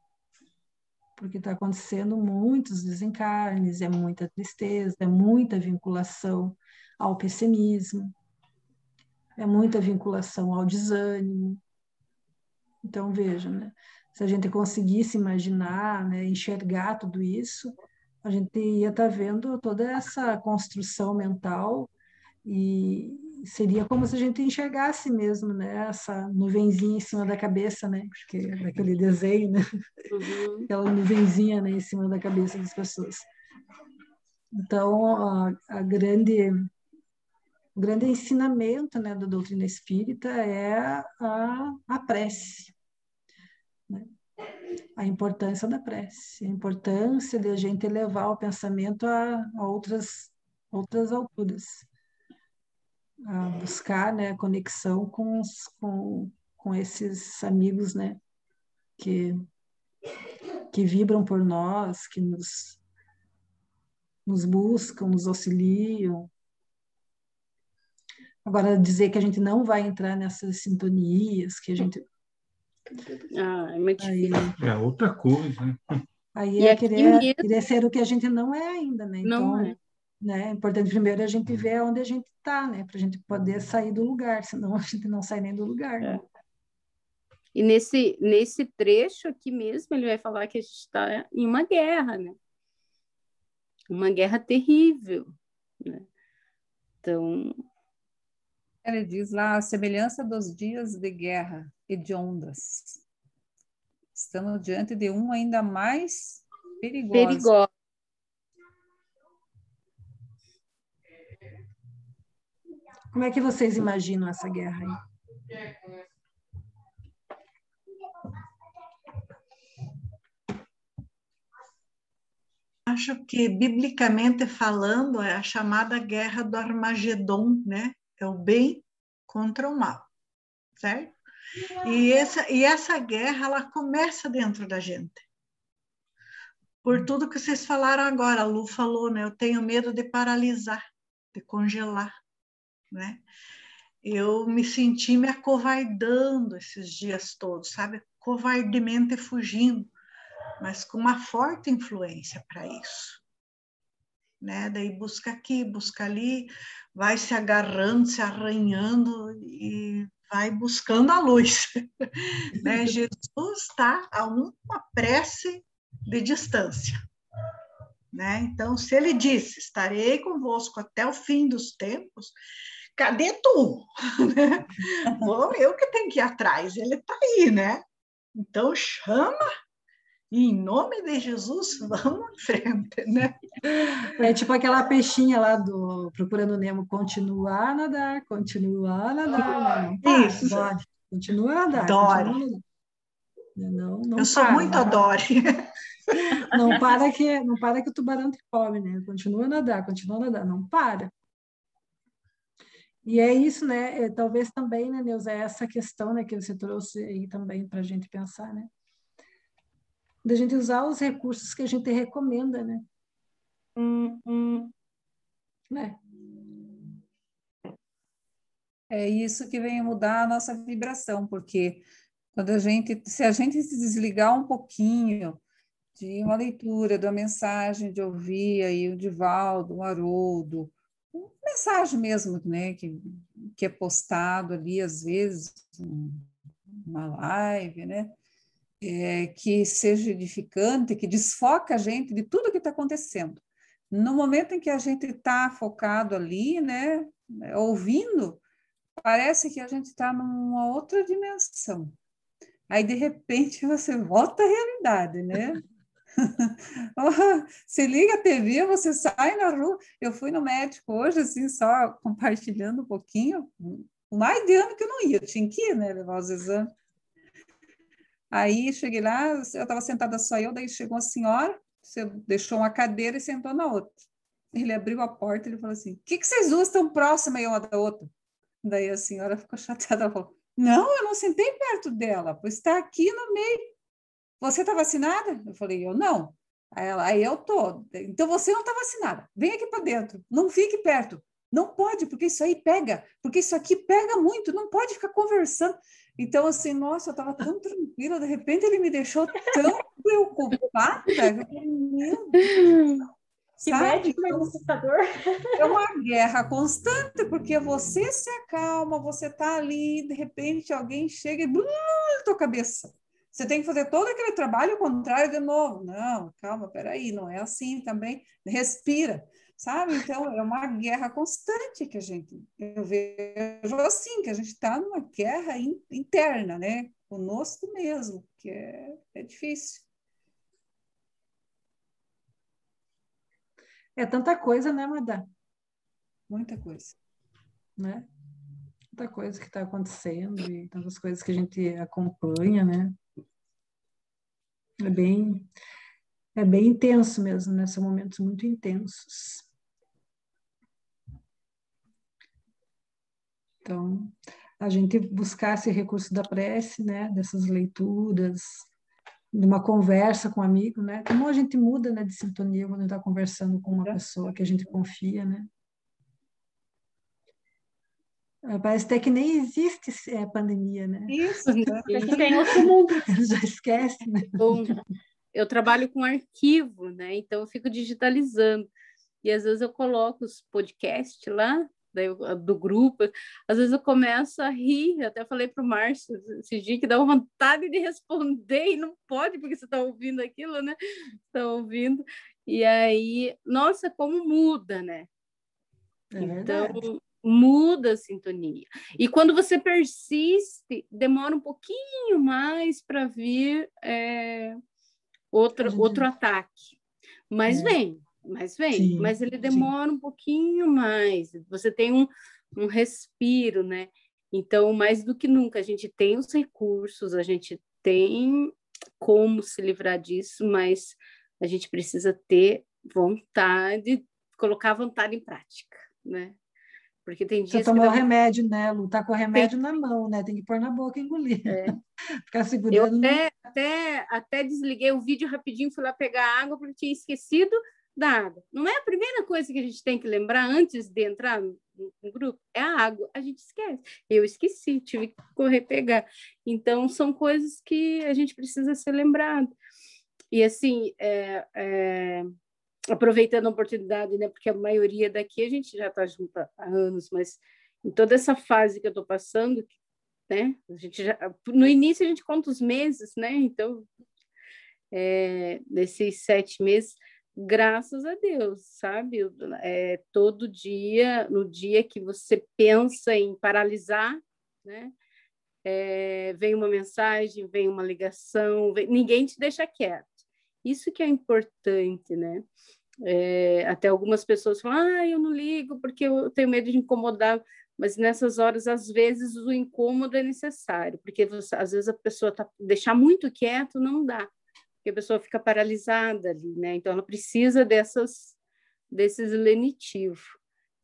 porque está acontecendo muitos desencarnes, é muita tristeza, é muita vinculação ao pessimismo, é muita vinculação ao desânimo. Então, veja, né? se a gente conseguisse imaginar, né, enxergar tudo isso, a gente ia estar tá vendo toda essa construção mental e seria como se a gente enxergasse mesmo, né, essa nuvenzinha em cima da cabeça, né, porque é daquele desenho, né, uhum. aquela nuvenzinha, né, em cima da cabeça das pessoas. Então, a, a grande o grande ensinamento né, da doutrina espírita é a, a prece. Né? A importância da prece, a importância de a gente elevar o pensamento a, a outras, outras alturas, a buscar né, a conexão com, os, com, com esses amigos né, que, que vibram por nós, que nos, nos buscam, nos auxiliam, Agora, dizer que a gente não vai entrar nessas sintonias, que a gente. Ah, é muito difícil. Aí, é outra coisa, né? Aí é querer, querer ser o que a gente não é ainda, né? Então, não é. Né, é importante primeiro a gente ver onde a gente está, né? Para a gente poder sair do lugar, senão a gente não sai nem do lugar. Né? É. E nesse, nesse trecho aqui mesmo, ele vai falar que a gente está em uma guerra, né? Uma guerra terrível, né? Então, ele diz lá a semelhança dos dias de guerra e de ondas. Estamos diante de um ainda mais perigoso. perigoso. Como é que vocês imaginam essa guerra aí? Acho que, biblicamente falando, é a chamada guerra do Armagedon, né? é o bem contra o mal, certo? E essa, e essa guerra, ela começa dentro da gente. Por tudo que vocês falaram agora, a Lu falou, né? Eu tenho medo de paralisar, de congelar, né? Eu me senti me acovardando esses dias todos, sabe? Covardemente fugindo, mas com uma forte influência para isso né? Daí busca aqui, busca ali, vai se agarrando, se arranhando e vai buscando a luz. né? Jesus está a uma prece de distância. Né? Então, se ele disse, estarei convosco até o fim dos tempos, cadê tu? Vou eu que tenho que ir atrás, ele está aí, né? Então, chama e em nome de Jesus, vamos em frente, né? É tipo aquela peixinha lá do Procurando Nemo, continuar a nadar, continuar a nadar. Não, Isso. Dore. Continua a nadar. Dore. Não, não Eu sou para, muito a Dory. Não para, que, não para que o tubarão te come, né? Continua a nadar, continua a nadar, não para. E é isso, né? É, talvez também, né, Neuza, é essa questão né, que você trouxe aí também para a gente pensar, né? da gente usar os recursos que a gente recomenda, né? Hum, hum. Né? É isso que vem mudar a nossa vibração, porque quando a gente, se a gente se desligar um pouquinho de uma leitura, da mensagem de ouvir aí o Divaldo, o Haroldo, uma mensagem mesmo, né, que, que é postado ali às vezes, uma live, né, é, que seja edificante, que desfoca a gente de tudo que está acontecendo. No momento em que a gente está focado ali, né, ouvindo, parece que a gente está numa outra dimensão. Aí, de repente, você volta à realidade, né? Se liga a TV, você sai na rua. Eu fui no médico hoje, assim, só compartilhando um pouquinho. Mais de ano que eu não ia, eu tinha que ir, né, levar os exames. Aí cheguei lá, eu estava sentada só eu, daí chegou a senhora, deixou uma cadeira e sentou na outra. Ele abriu a porta e falou assim: O que, que vocês duas estão próximas uma da outra? Daí a senhora ficou chateada falou: Não, eu não sentei perto dela, pois está aqui no meio. Você está vacinada? Eu falei: Eu não. Aí ela, aí eu tô. Então você não está vacinada. Vem aqui para dentro, não fique perto. Não pode, porque isso aí pega, porque isso aqui pega muito, não pode ficar conversando. Então, assim, nossa, eu estava tão tranquila, de repente ele me deixou tão preocupada. Meu Deus. Que assustador. É uma guerra constante, porque você se acalma, você está ali, de repente alguém chega e blum, tua cabeça. Você tem que fazer todo aquele trabalho contrário de novo. Não, calma, peraí, não é assim também. Respira, sabe? Então, é uma guerra constante que a gente, eu vejo assim, que a gente está numa guerra in, interna, né? Conosco mesmo, que é, é difícil. É tanta coisa, né, Madá? Muita coisa. Né? Tanta coisa que está acontecendo e tantas coisas que a gente acompanha, né? É bem, é bem intenso mesmo, né? São momentos muito intensos. Então, a gente buscar esse recurso da prece, né? Dessas leituras, de uma conversa com um amigo, né? Como a gente muda, né, de sintonia quando está conversando com uma pessoa que a gente confia, né? Ah, parece até que nem existe é, pandemia, né? Isso, né? tem outro mundo. Já esquece, né? Bom, eu trabalho com arquivo, né? Então eu fico digitalizando. E às vezes eu coloco os podcasts lá, do grupo, às vezes eu começo a rir, até falei para o Márcio esse dia que dá vontade de responder e não pode, porque você está ouvindo aquilo, né? Está ouvindo. E aí, nossa, como muda, né? É então, muda a sintonia. E quando você persiste, demora um pouquinho mais para vir é, outro, outro ataque. Mas é. vem, mas vem, sim, mas ele demora sim. um pouquinho mais. Você tem um, um respiro, né? Então, mais do que nunca, a gente tem os recursos, a gente tem como se livrar disso, mas a gente precisa ter vontade, colocar a vontade em prática, né? Porque tem dias Você tomou o remédio, né, Lu? Tá com o remédio tem... na mão, né? Tem que pôr na boca e engolir. É. Ficar segurando. Eu até, até, até desliguei o vídeo rapidinho, fui lá pegar água, porque tinha esquecido da água. Não é a primeira coisa que a gente tem que lembrar antes de entrar no, no, grupo? É a água. A gente esquece. Eu esqueci, tive que correr pegar. Então, são coisas que a gente precisa ser lembrado. E, assim, é, é, aproveitando a oportunidade, né, porque a maioria daqui a gente já está junto há anos, mas em toda essa fase que eu estou passando, né, a gente já, no início a gente conta os meses, né, então, é, desses sete meses, graças a Deus, sabe? É, todo dia, no dia que você pensa em paralisar, né? É, vem uma mensagem, vem uma ligação, vem... ninguém te deixa quieto. Isso que é importante, né? É, até algumas pessoas falam, ah, eu não ligo porque eu tenho medo de incomodar, mas nessas horas, às vezes, o incômodo é necessário, porque você, às vezes a pessoa tá, deixar muito quieto não dá porque a pessoa fica paralisada ali, né? Então ela precisa dessas desses lenitivos.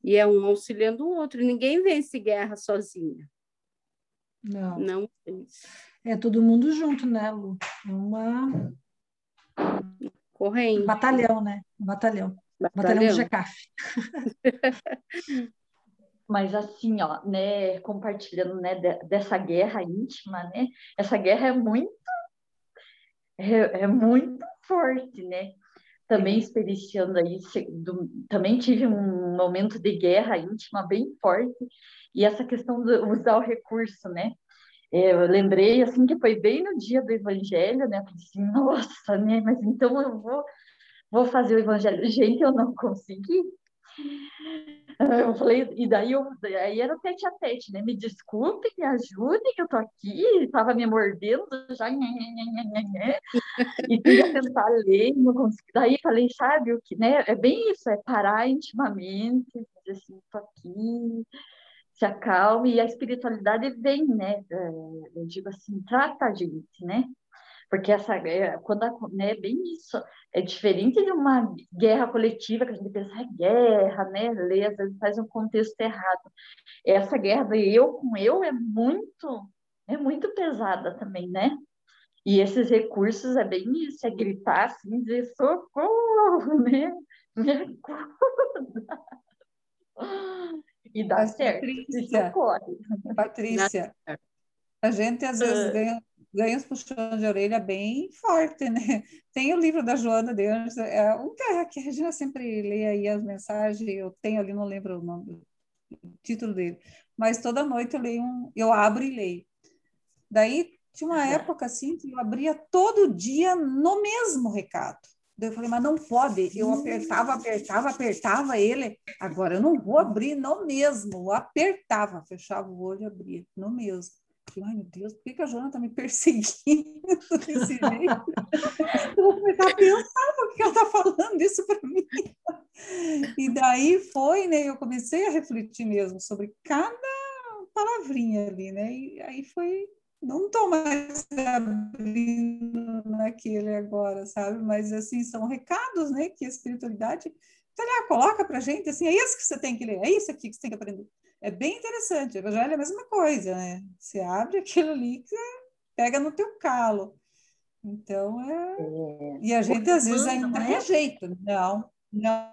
E é um auxiliando o outro. Ninguém vence guerra sozinha. Não. Não vence. É todo mundo junto, né, Lu? É uma corrente. Batalhão, né? Batalhão. Batalhão, batalhão do GECAF. Mas assim, ó, né, compartilhando, né, dessa guerra íntima, né? Essa guerra é muito é, é muito forte, né? Também experienciando aí, do, também tive um momento de guerra íntima bem forte, e essa questão de usar o recurso, né? É, eu lembrei, assim, que foi bem no dia do evangelho, né? Falei assim, nossa, né? Mas então eu vou, vou fazer o evangelho. Gente, eu não consegui. Eu falei, e daí eu, aí era tete a tete, né? Me desculpe, me ajudem, eu tô aqui, estava me mordendo já, nhê, nhê, nhê, e queria tentar ler, não consegui. Daí falei, sabe o que, né? É bem isso, é parar intimamente, dizer assim, tô aqui, se acalme, e a espiritualidade vem, né? É, eu digo assim, trata a gente, né? Porque essa quando a, né, bem isso, é diferente de uma guerra coletiva que a gente pensa, é guerra, né? Lê, às vezes faz um contexto errado. Essa guerra do eu com eu é muito, é muito pesada também, né? E esses recursos é bem isso, é gritar assim, dizer socorro, né? Me ajuda. E dá certo. Patrícia, a gente às vezes Ah. ganha, ganha uns puxões de orelha bem forte, né? Tem o livro da Joana de Anjos, é um que, que a Regina sempre lê aí as mensagens, eu tenho ali, não lembro o nome, o título dele, mas toda noite eu leio um, eu abro e leio. Daí tinha uma época assim que eu abria todo dia no mesmo recado. Daí eu falei, mas não pode. Eu apertava, apertava, apertava ele. Agora eu não vou abrir no mesmo. Eu apertava, fechava o olho e abria no mesmo. Ai, meu Deus, por que, que a Joana está me perseguindo desse jeito? Eu vou começar a pensar que ela está falando isso para mim. E daí foi, né? Eu comecei a refletir mesmo sobre cada palavrinha ali, né? E aí foi não estou mais abrindo naquele agora, sabe? Mas, assim, são recados, né? Que a espiritualidade tá lá, coloca para gente, assim, é isso que você tem que ler, é isso aqui que você tem que aprender. É bem interessante. O Evangelho é a mesma coisa, né? Você abre aquilo ali que você pega no teu calo. Então, é... E a gente, às vezes, ainda rejeita. Não, não,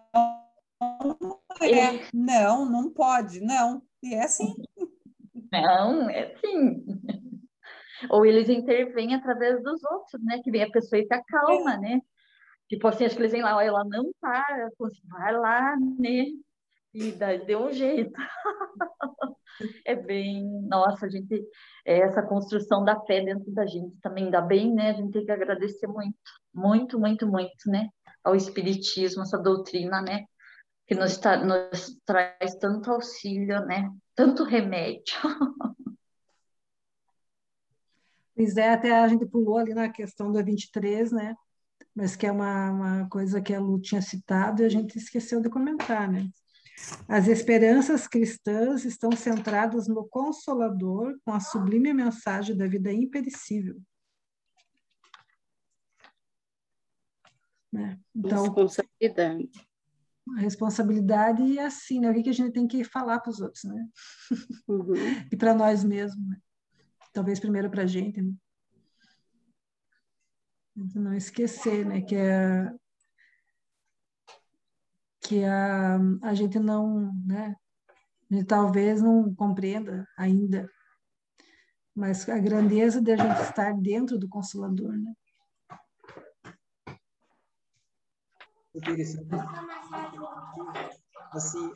é, não, não pode, não. E é assim. Não, é sim. Ou eles intervêm através dos outros, né? Que vem a pessoa e se acalma, né? Tipo assim, acho que eles vêm lá, ela não tá, vai lá, né? E daí deu um jeito. É bem, nossa, a gente, é essa construção da fé dentro da gente também dá bem, né? A gente tem que agradecer muito, muito, muito, muito, né? Ao Espiritismo, essa doutrina, né? Que nos, tra nos traz tanto auxílio, né? Tanto remédio. Pois é, até a gente pulou ali na questão da 23, né? Mas que é uma, uma coisa que a Lu tinha citado e a gente esqueceu de comentar, né? As esperanças cristãs estão centradas no Consolador com a sublime mensagem da vida imperecível. Né? Então, Responsabilidade. a responsabilidade e assim, né? O que que a gente tem que falar para os outros, né? Uhum. E para nós mesmos, né? Talvez primeiro para a gente, né? Não esquecer, né? Que é que a, a gente não, né? A gente talvez não compreenda ainda, mas a grandeza de a gente estar dentro do Consolador, né? Assim,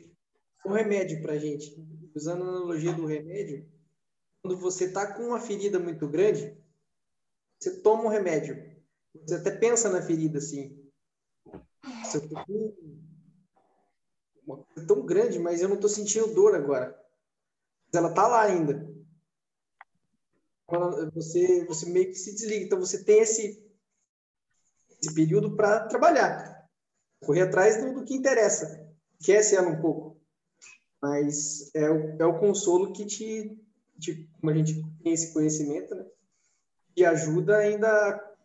o remédio para gente, usando a analogia do remédio, quando você está com uma ferida muito grande, você toma um remédio. Você até pensa na ferida assim. Eu tô com uma coisa tão grande, mas eu não estou sentindo dor agora. Mas ela está lá ainda. Você, você meio que se desliga. Então você tem esse, esse período para trabalhar correr atrás do, do, que interessa, que é ela um pouco. Mas é o, é o consolo que te, te, como a gente tem esse conhecimento, né, te ajuda ainda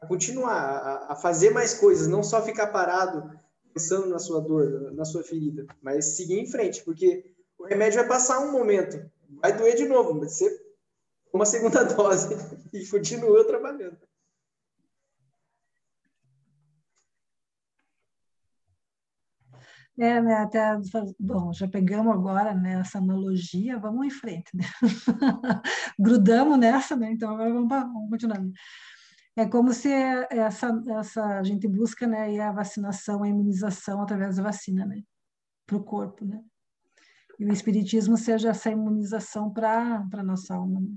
a continuar, a, a, fazer mais coisas, não só ficar parado pensando na sua dor, na sua ferida, mas seguir em frente, porque o remédio vai passar um momento, vai doer de novo, mas você uma segunda dose e continua trabalhando. É, né, até, bom, já pegamos agora né, essa analogia, vamos em frente, né? Grudamos nessa, né? Então agora vamos, vamos continuar. É como se essa, essa a gente busca, né, a vacinação, a imunização através da vacina, né, para o corpo, né? E o espiritismo seja essa imunização para para nossa alma. Né?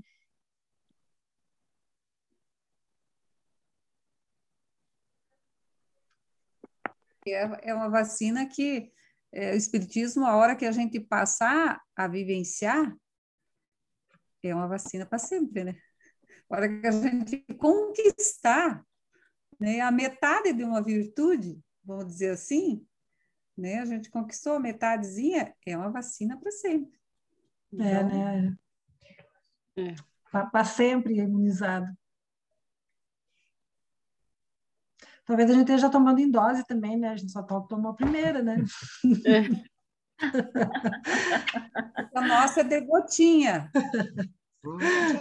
É, é uma vacina que é, o Espiritismo, a hora que a gente passar a vivenciar, é uma vacina para sempre, né? A hora que a gente conquistar né, a metade de uma virtude, vamos dizer assim, né? A gente conquistou a metadezinha, é uma vacina para sempre. Então, é, né? É. Para sempre imunizado. Talvez a gente esteja tomando em dose também, né? A gente só tomou a primeira, né? a nossa é de gotinha.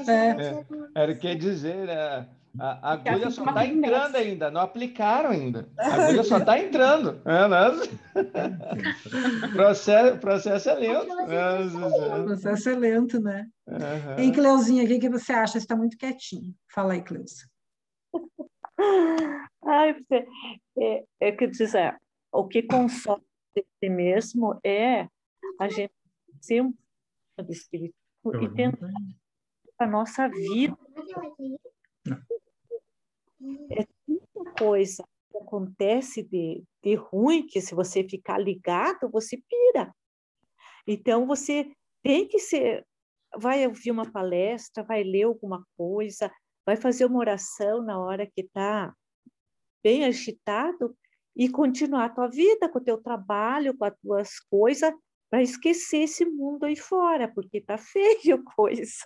É, era o que dizer, né? A, a agulha só está entrando ainda, não aplicaram ainda. A agulha só está entrando. É, né? processo, processo é lento. O processo é lento, né? Uhum. Hein, Cleuzinha, o que, que você acha? Você está muito quietinho. Fala aí, Cleusa. Ai, é, é que dizer, o que consome de si mesmo é a gente ser um do espírito e tentar a nossa vida. É tanta coisa que acontece de, de ruim que se você ficar ligado, você pira. Então, você tem que ser. Vai ouvir uma palestra, vai ler alguma coisa, vai fazer uma oração na hora que está bem agitado e continuar a tua vida com o teu trabalho, com as tuas coisas, para esquecer esse mundo aí fora, porque tá feio coisa.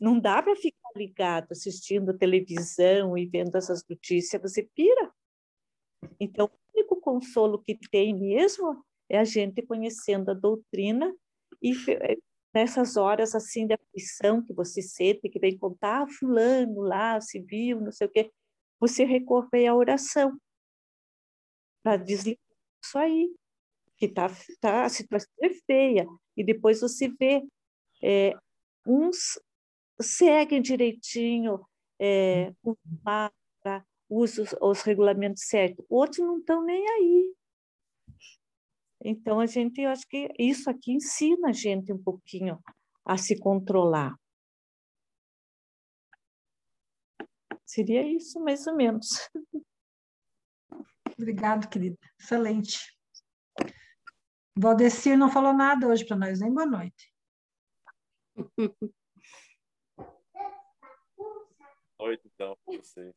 Não dá para ficar ligado assistindo televisão e vendo essas notícias, você pira. Então, o único consolo que tem mesmo é a gente conhecendo a doutrina e nessas horas assim de aflição que você sente, que vem contar, ah, fulano lá, se viu, não sei o quê, você recorre à oração para desligar isso aí, que tá, tá, a situação é feia. E depois você vê é, uns seguem direitinho é, o mapa, usam os, os regulamentos certos, outros não estão nem aí. Então, a gente, eu acho que isso aqui ensina a gente um pouquinho a se controlar. Seria isso, mais ou menos. Obrigada, querida. Excelente. Valdecir não falou nada hoje para nós, nem boa noite. noite, então, para vocês.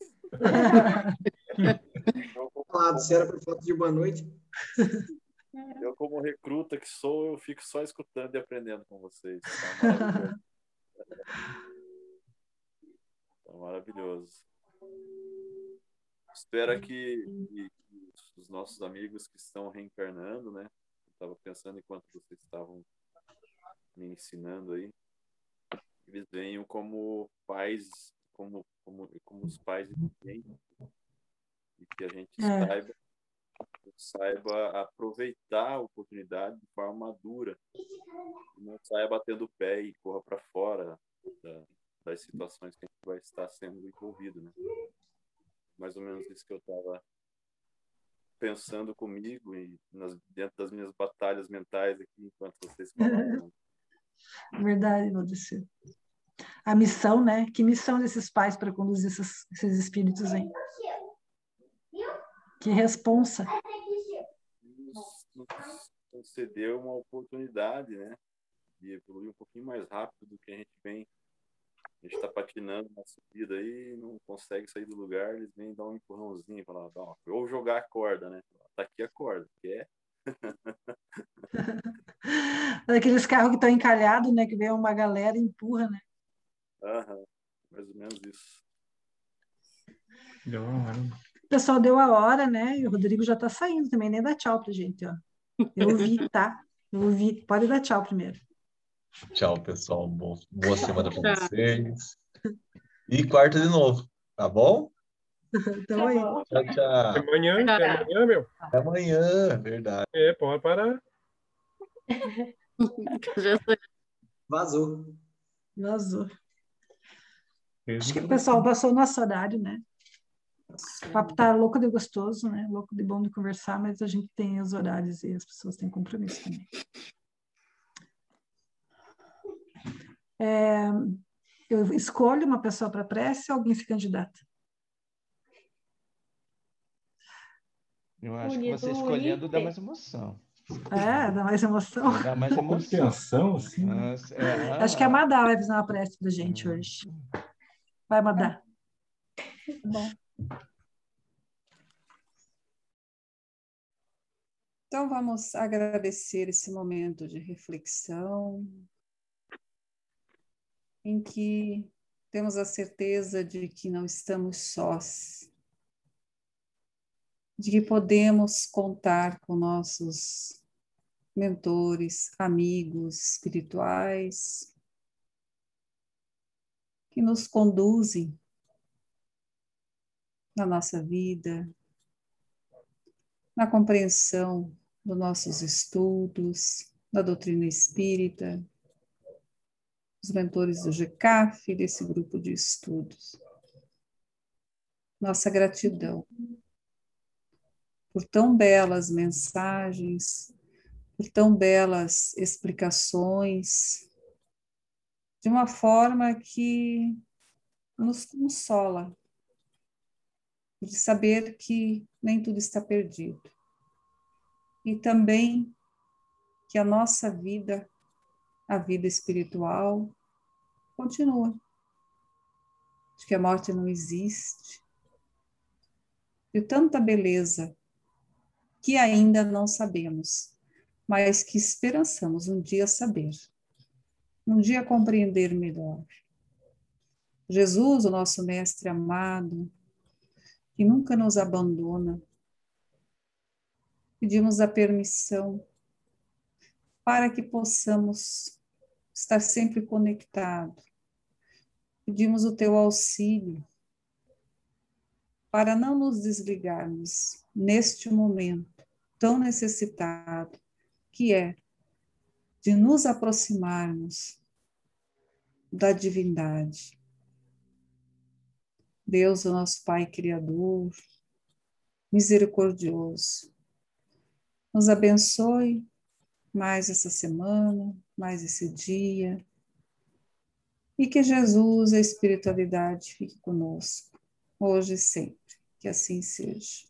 Falado, se era por falta de boa noite. Eu, como recruta que sou, eu fico só escutando e aprendendo com vocês. Tá maravilhoso. Tá maravilhoso. Espero que, que, os nossos amigos que estão reencarnando, né? Estava pensando enquanto vocês estavam me ensinando aí, eles venham como pais como, como, como os pais entendem e que a gente é. saiba saiba aproveitar a oportunidade de forma madura não saia batendo o pé e corra para fora da, das situações que a gente vai estar sendo envolvido né? mais ou menos isso que eu estava pensando comigo e nas, dentro das minhas batalhas mentais aqui enquanto vocês falavam. Verdade, Valdecir a missão, né? Que missão desses pais para conduzir esses, esses espíritos aí? Que responsa. Concedeu uma oportunidade, né? De evoluir um pouquinho mais rápido do que a gente vem. A gente está patinando na subida aí, não consegue sair do lugar, eles vêm dar um empurrãozinho, falar, ou jogar a corda, né? Tá aqui a corda, quer? Daqueles carros que estão encalhados, né? Que vem uma galera e empurra, né? Aham, mais ou menos isso. Deu a hora. O pessoal deu a hora, né? E o Rodrigo já tá saindo também, nem dá tchau pra gente, ó. Eu vi, tá? Eu vi. Pode dar tchau primeiro. Tchau, pessoal. Boa semana para vocês. E quarta de novo, tá bom? Então aí. Tchau, tchau. Até amanhã, até amanhã, meu. Até amanhã, verdade. É, pode parar. Vazou. Vazou. Acho que o pessoal passou o nosso horário, né? O papo tá louco de gostoso, né? Louco de bom de conversar, mas a gente tem os horários e as pessoas têm compromisso também. É, eu escolho uma pessoa para prece ou alguém se candidata? Eu acho que você escolhendo dá mais emoção. É, dá mais emoção. Dá mais emoção, assim. Mas, é, Acho que a Madá vai fazer uma prece pra gente hoje. Vai mandar. Bom. Então, vamos agradecer esse momento de reflexão, em que temos a certeza de que não estamos sós, de que podemos contar com nossos mentores, amigos espirituais, que nos conduzem na nossa vida, na compreensão dos nossos estudos, da doutrina espírita, os mentores do GCAF, desse grupo de estudos. Nossa gratidão por tão belas mensagens, por tão belas explicações, de uma forma que nos consola, de saber que nem tudo está perdido. E também que a nossa vida, a vida espiritual, continua. De que a morte não existe. De tanta beleza que ainda não sabemos, mas que esperançamos um dia saber, um dia compreender melhor. Jesus, o nosso Mestre amado, que nunca nos abandona, pedimos a permissão para que possamos estar sempre conectados. Pedimos o teu auxílio para não nos desligarmos neste momento tão necessitado que é de nos aproximarmos da divindade. Deus, o nosso Pai Criador, misericordioso, nos abençoe mais essa semana, mais esse dia, e que Jesus, a espiritualidade, fique conosco, hoje e sempre. Que assim seja.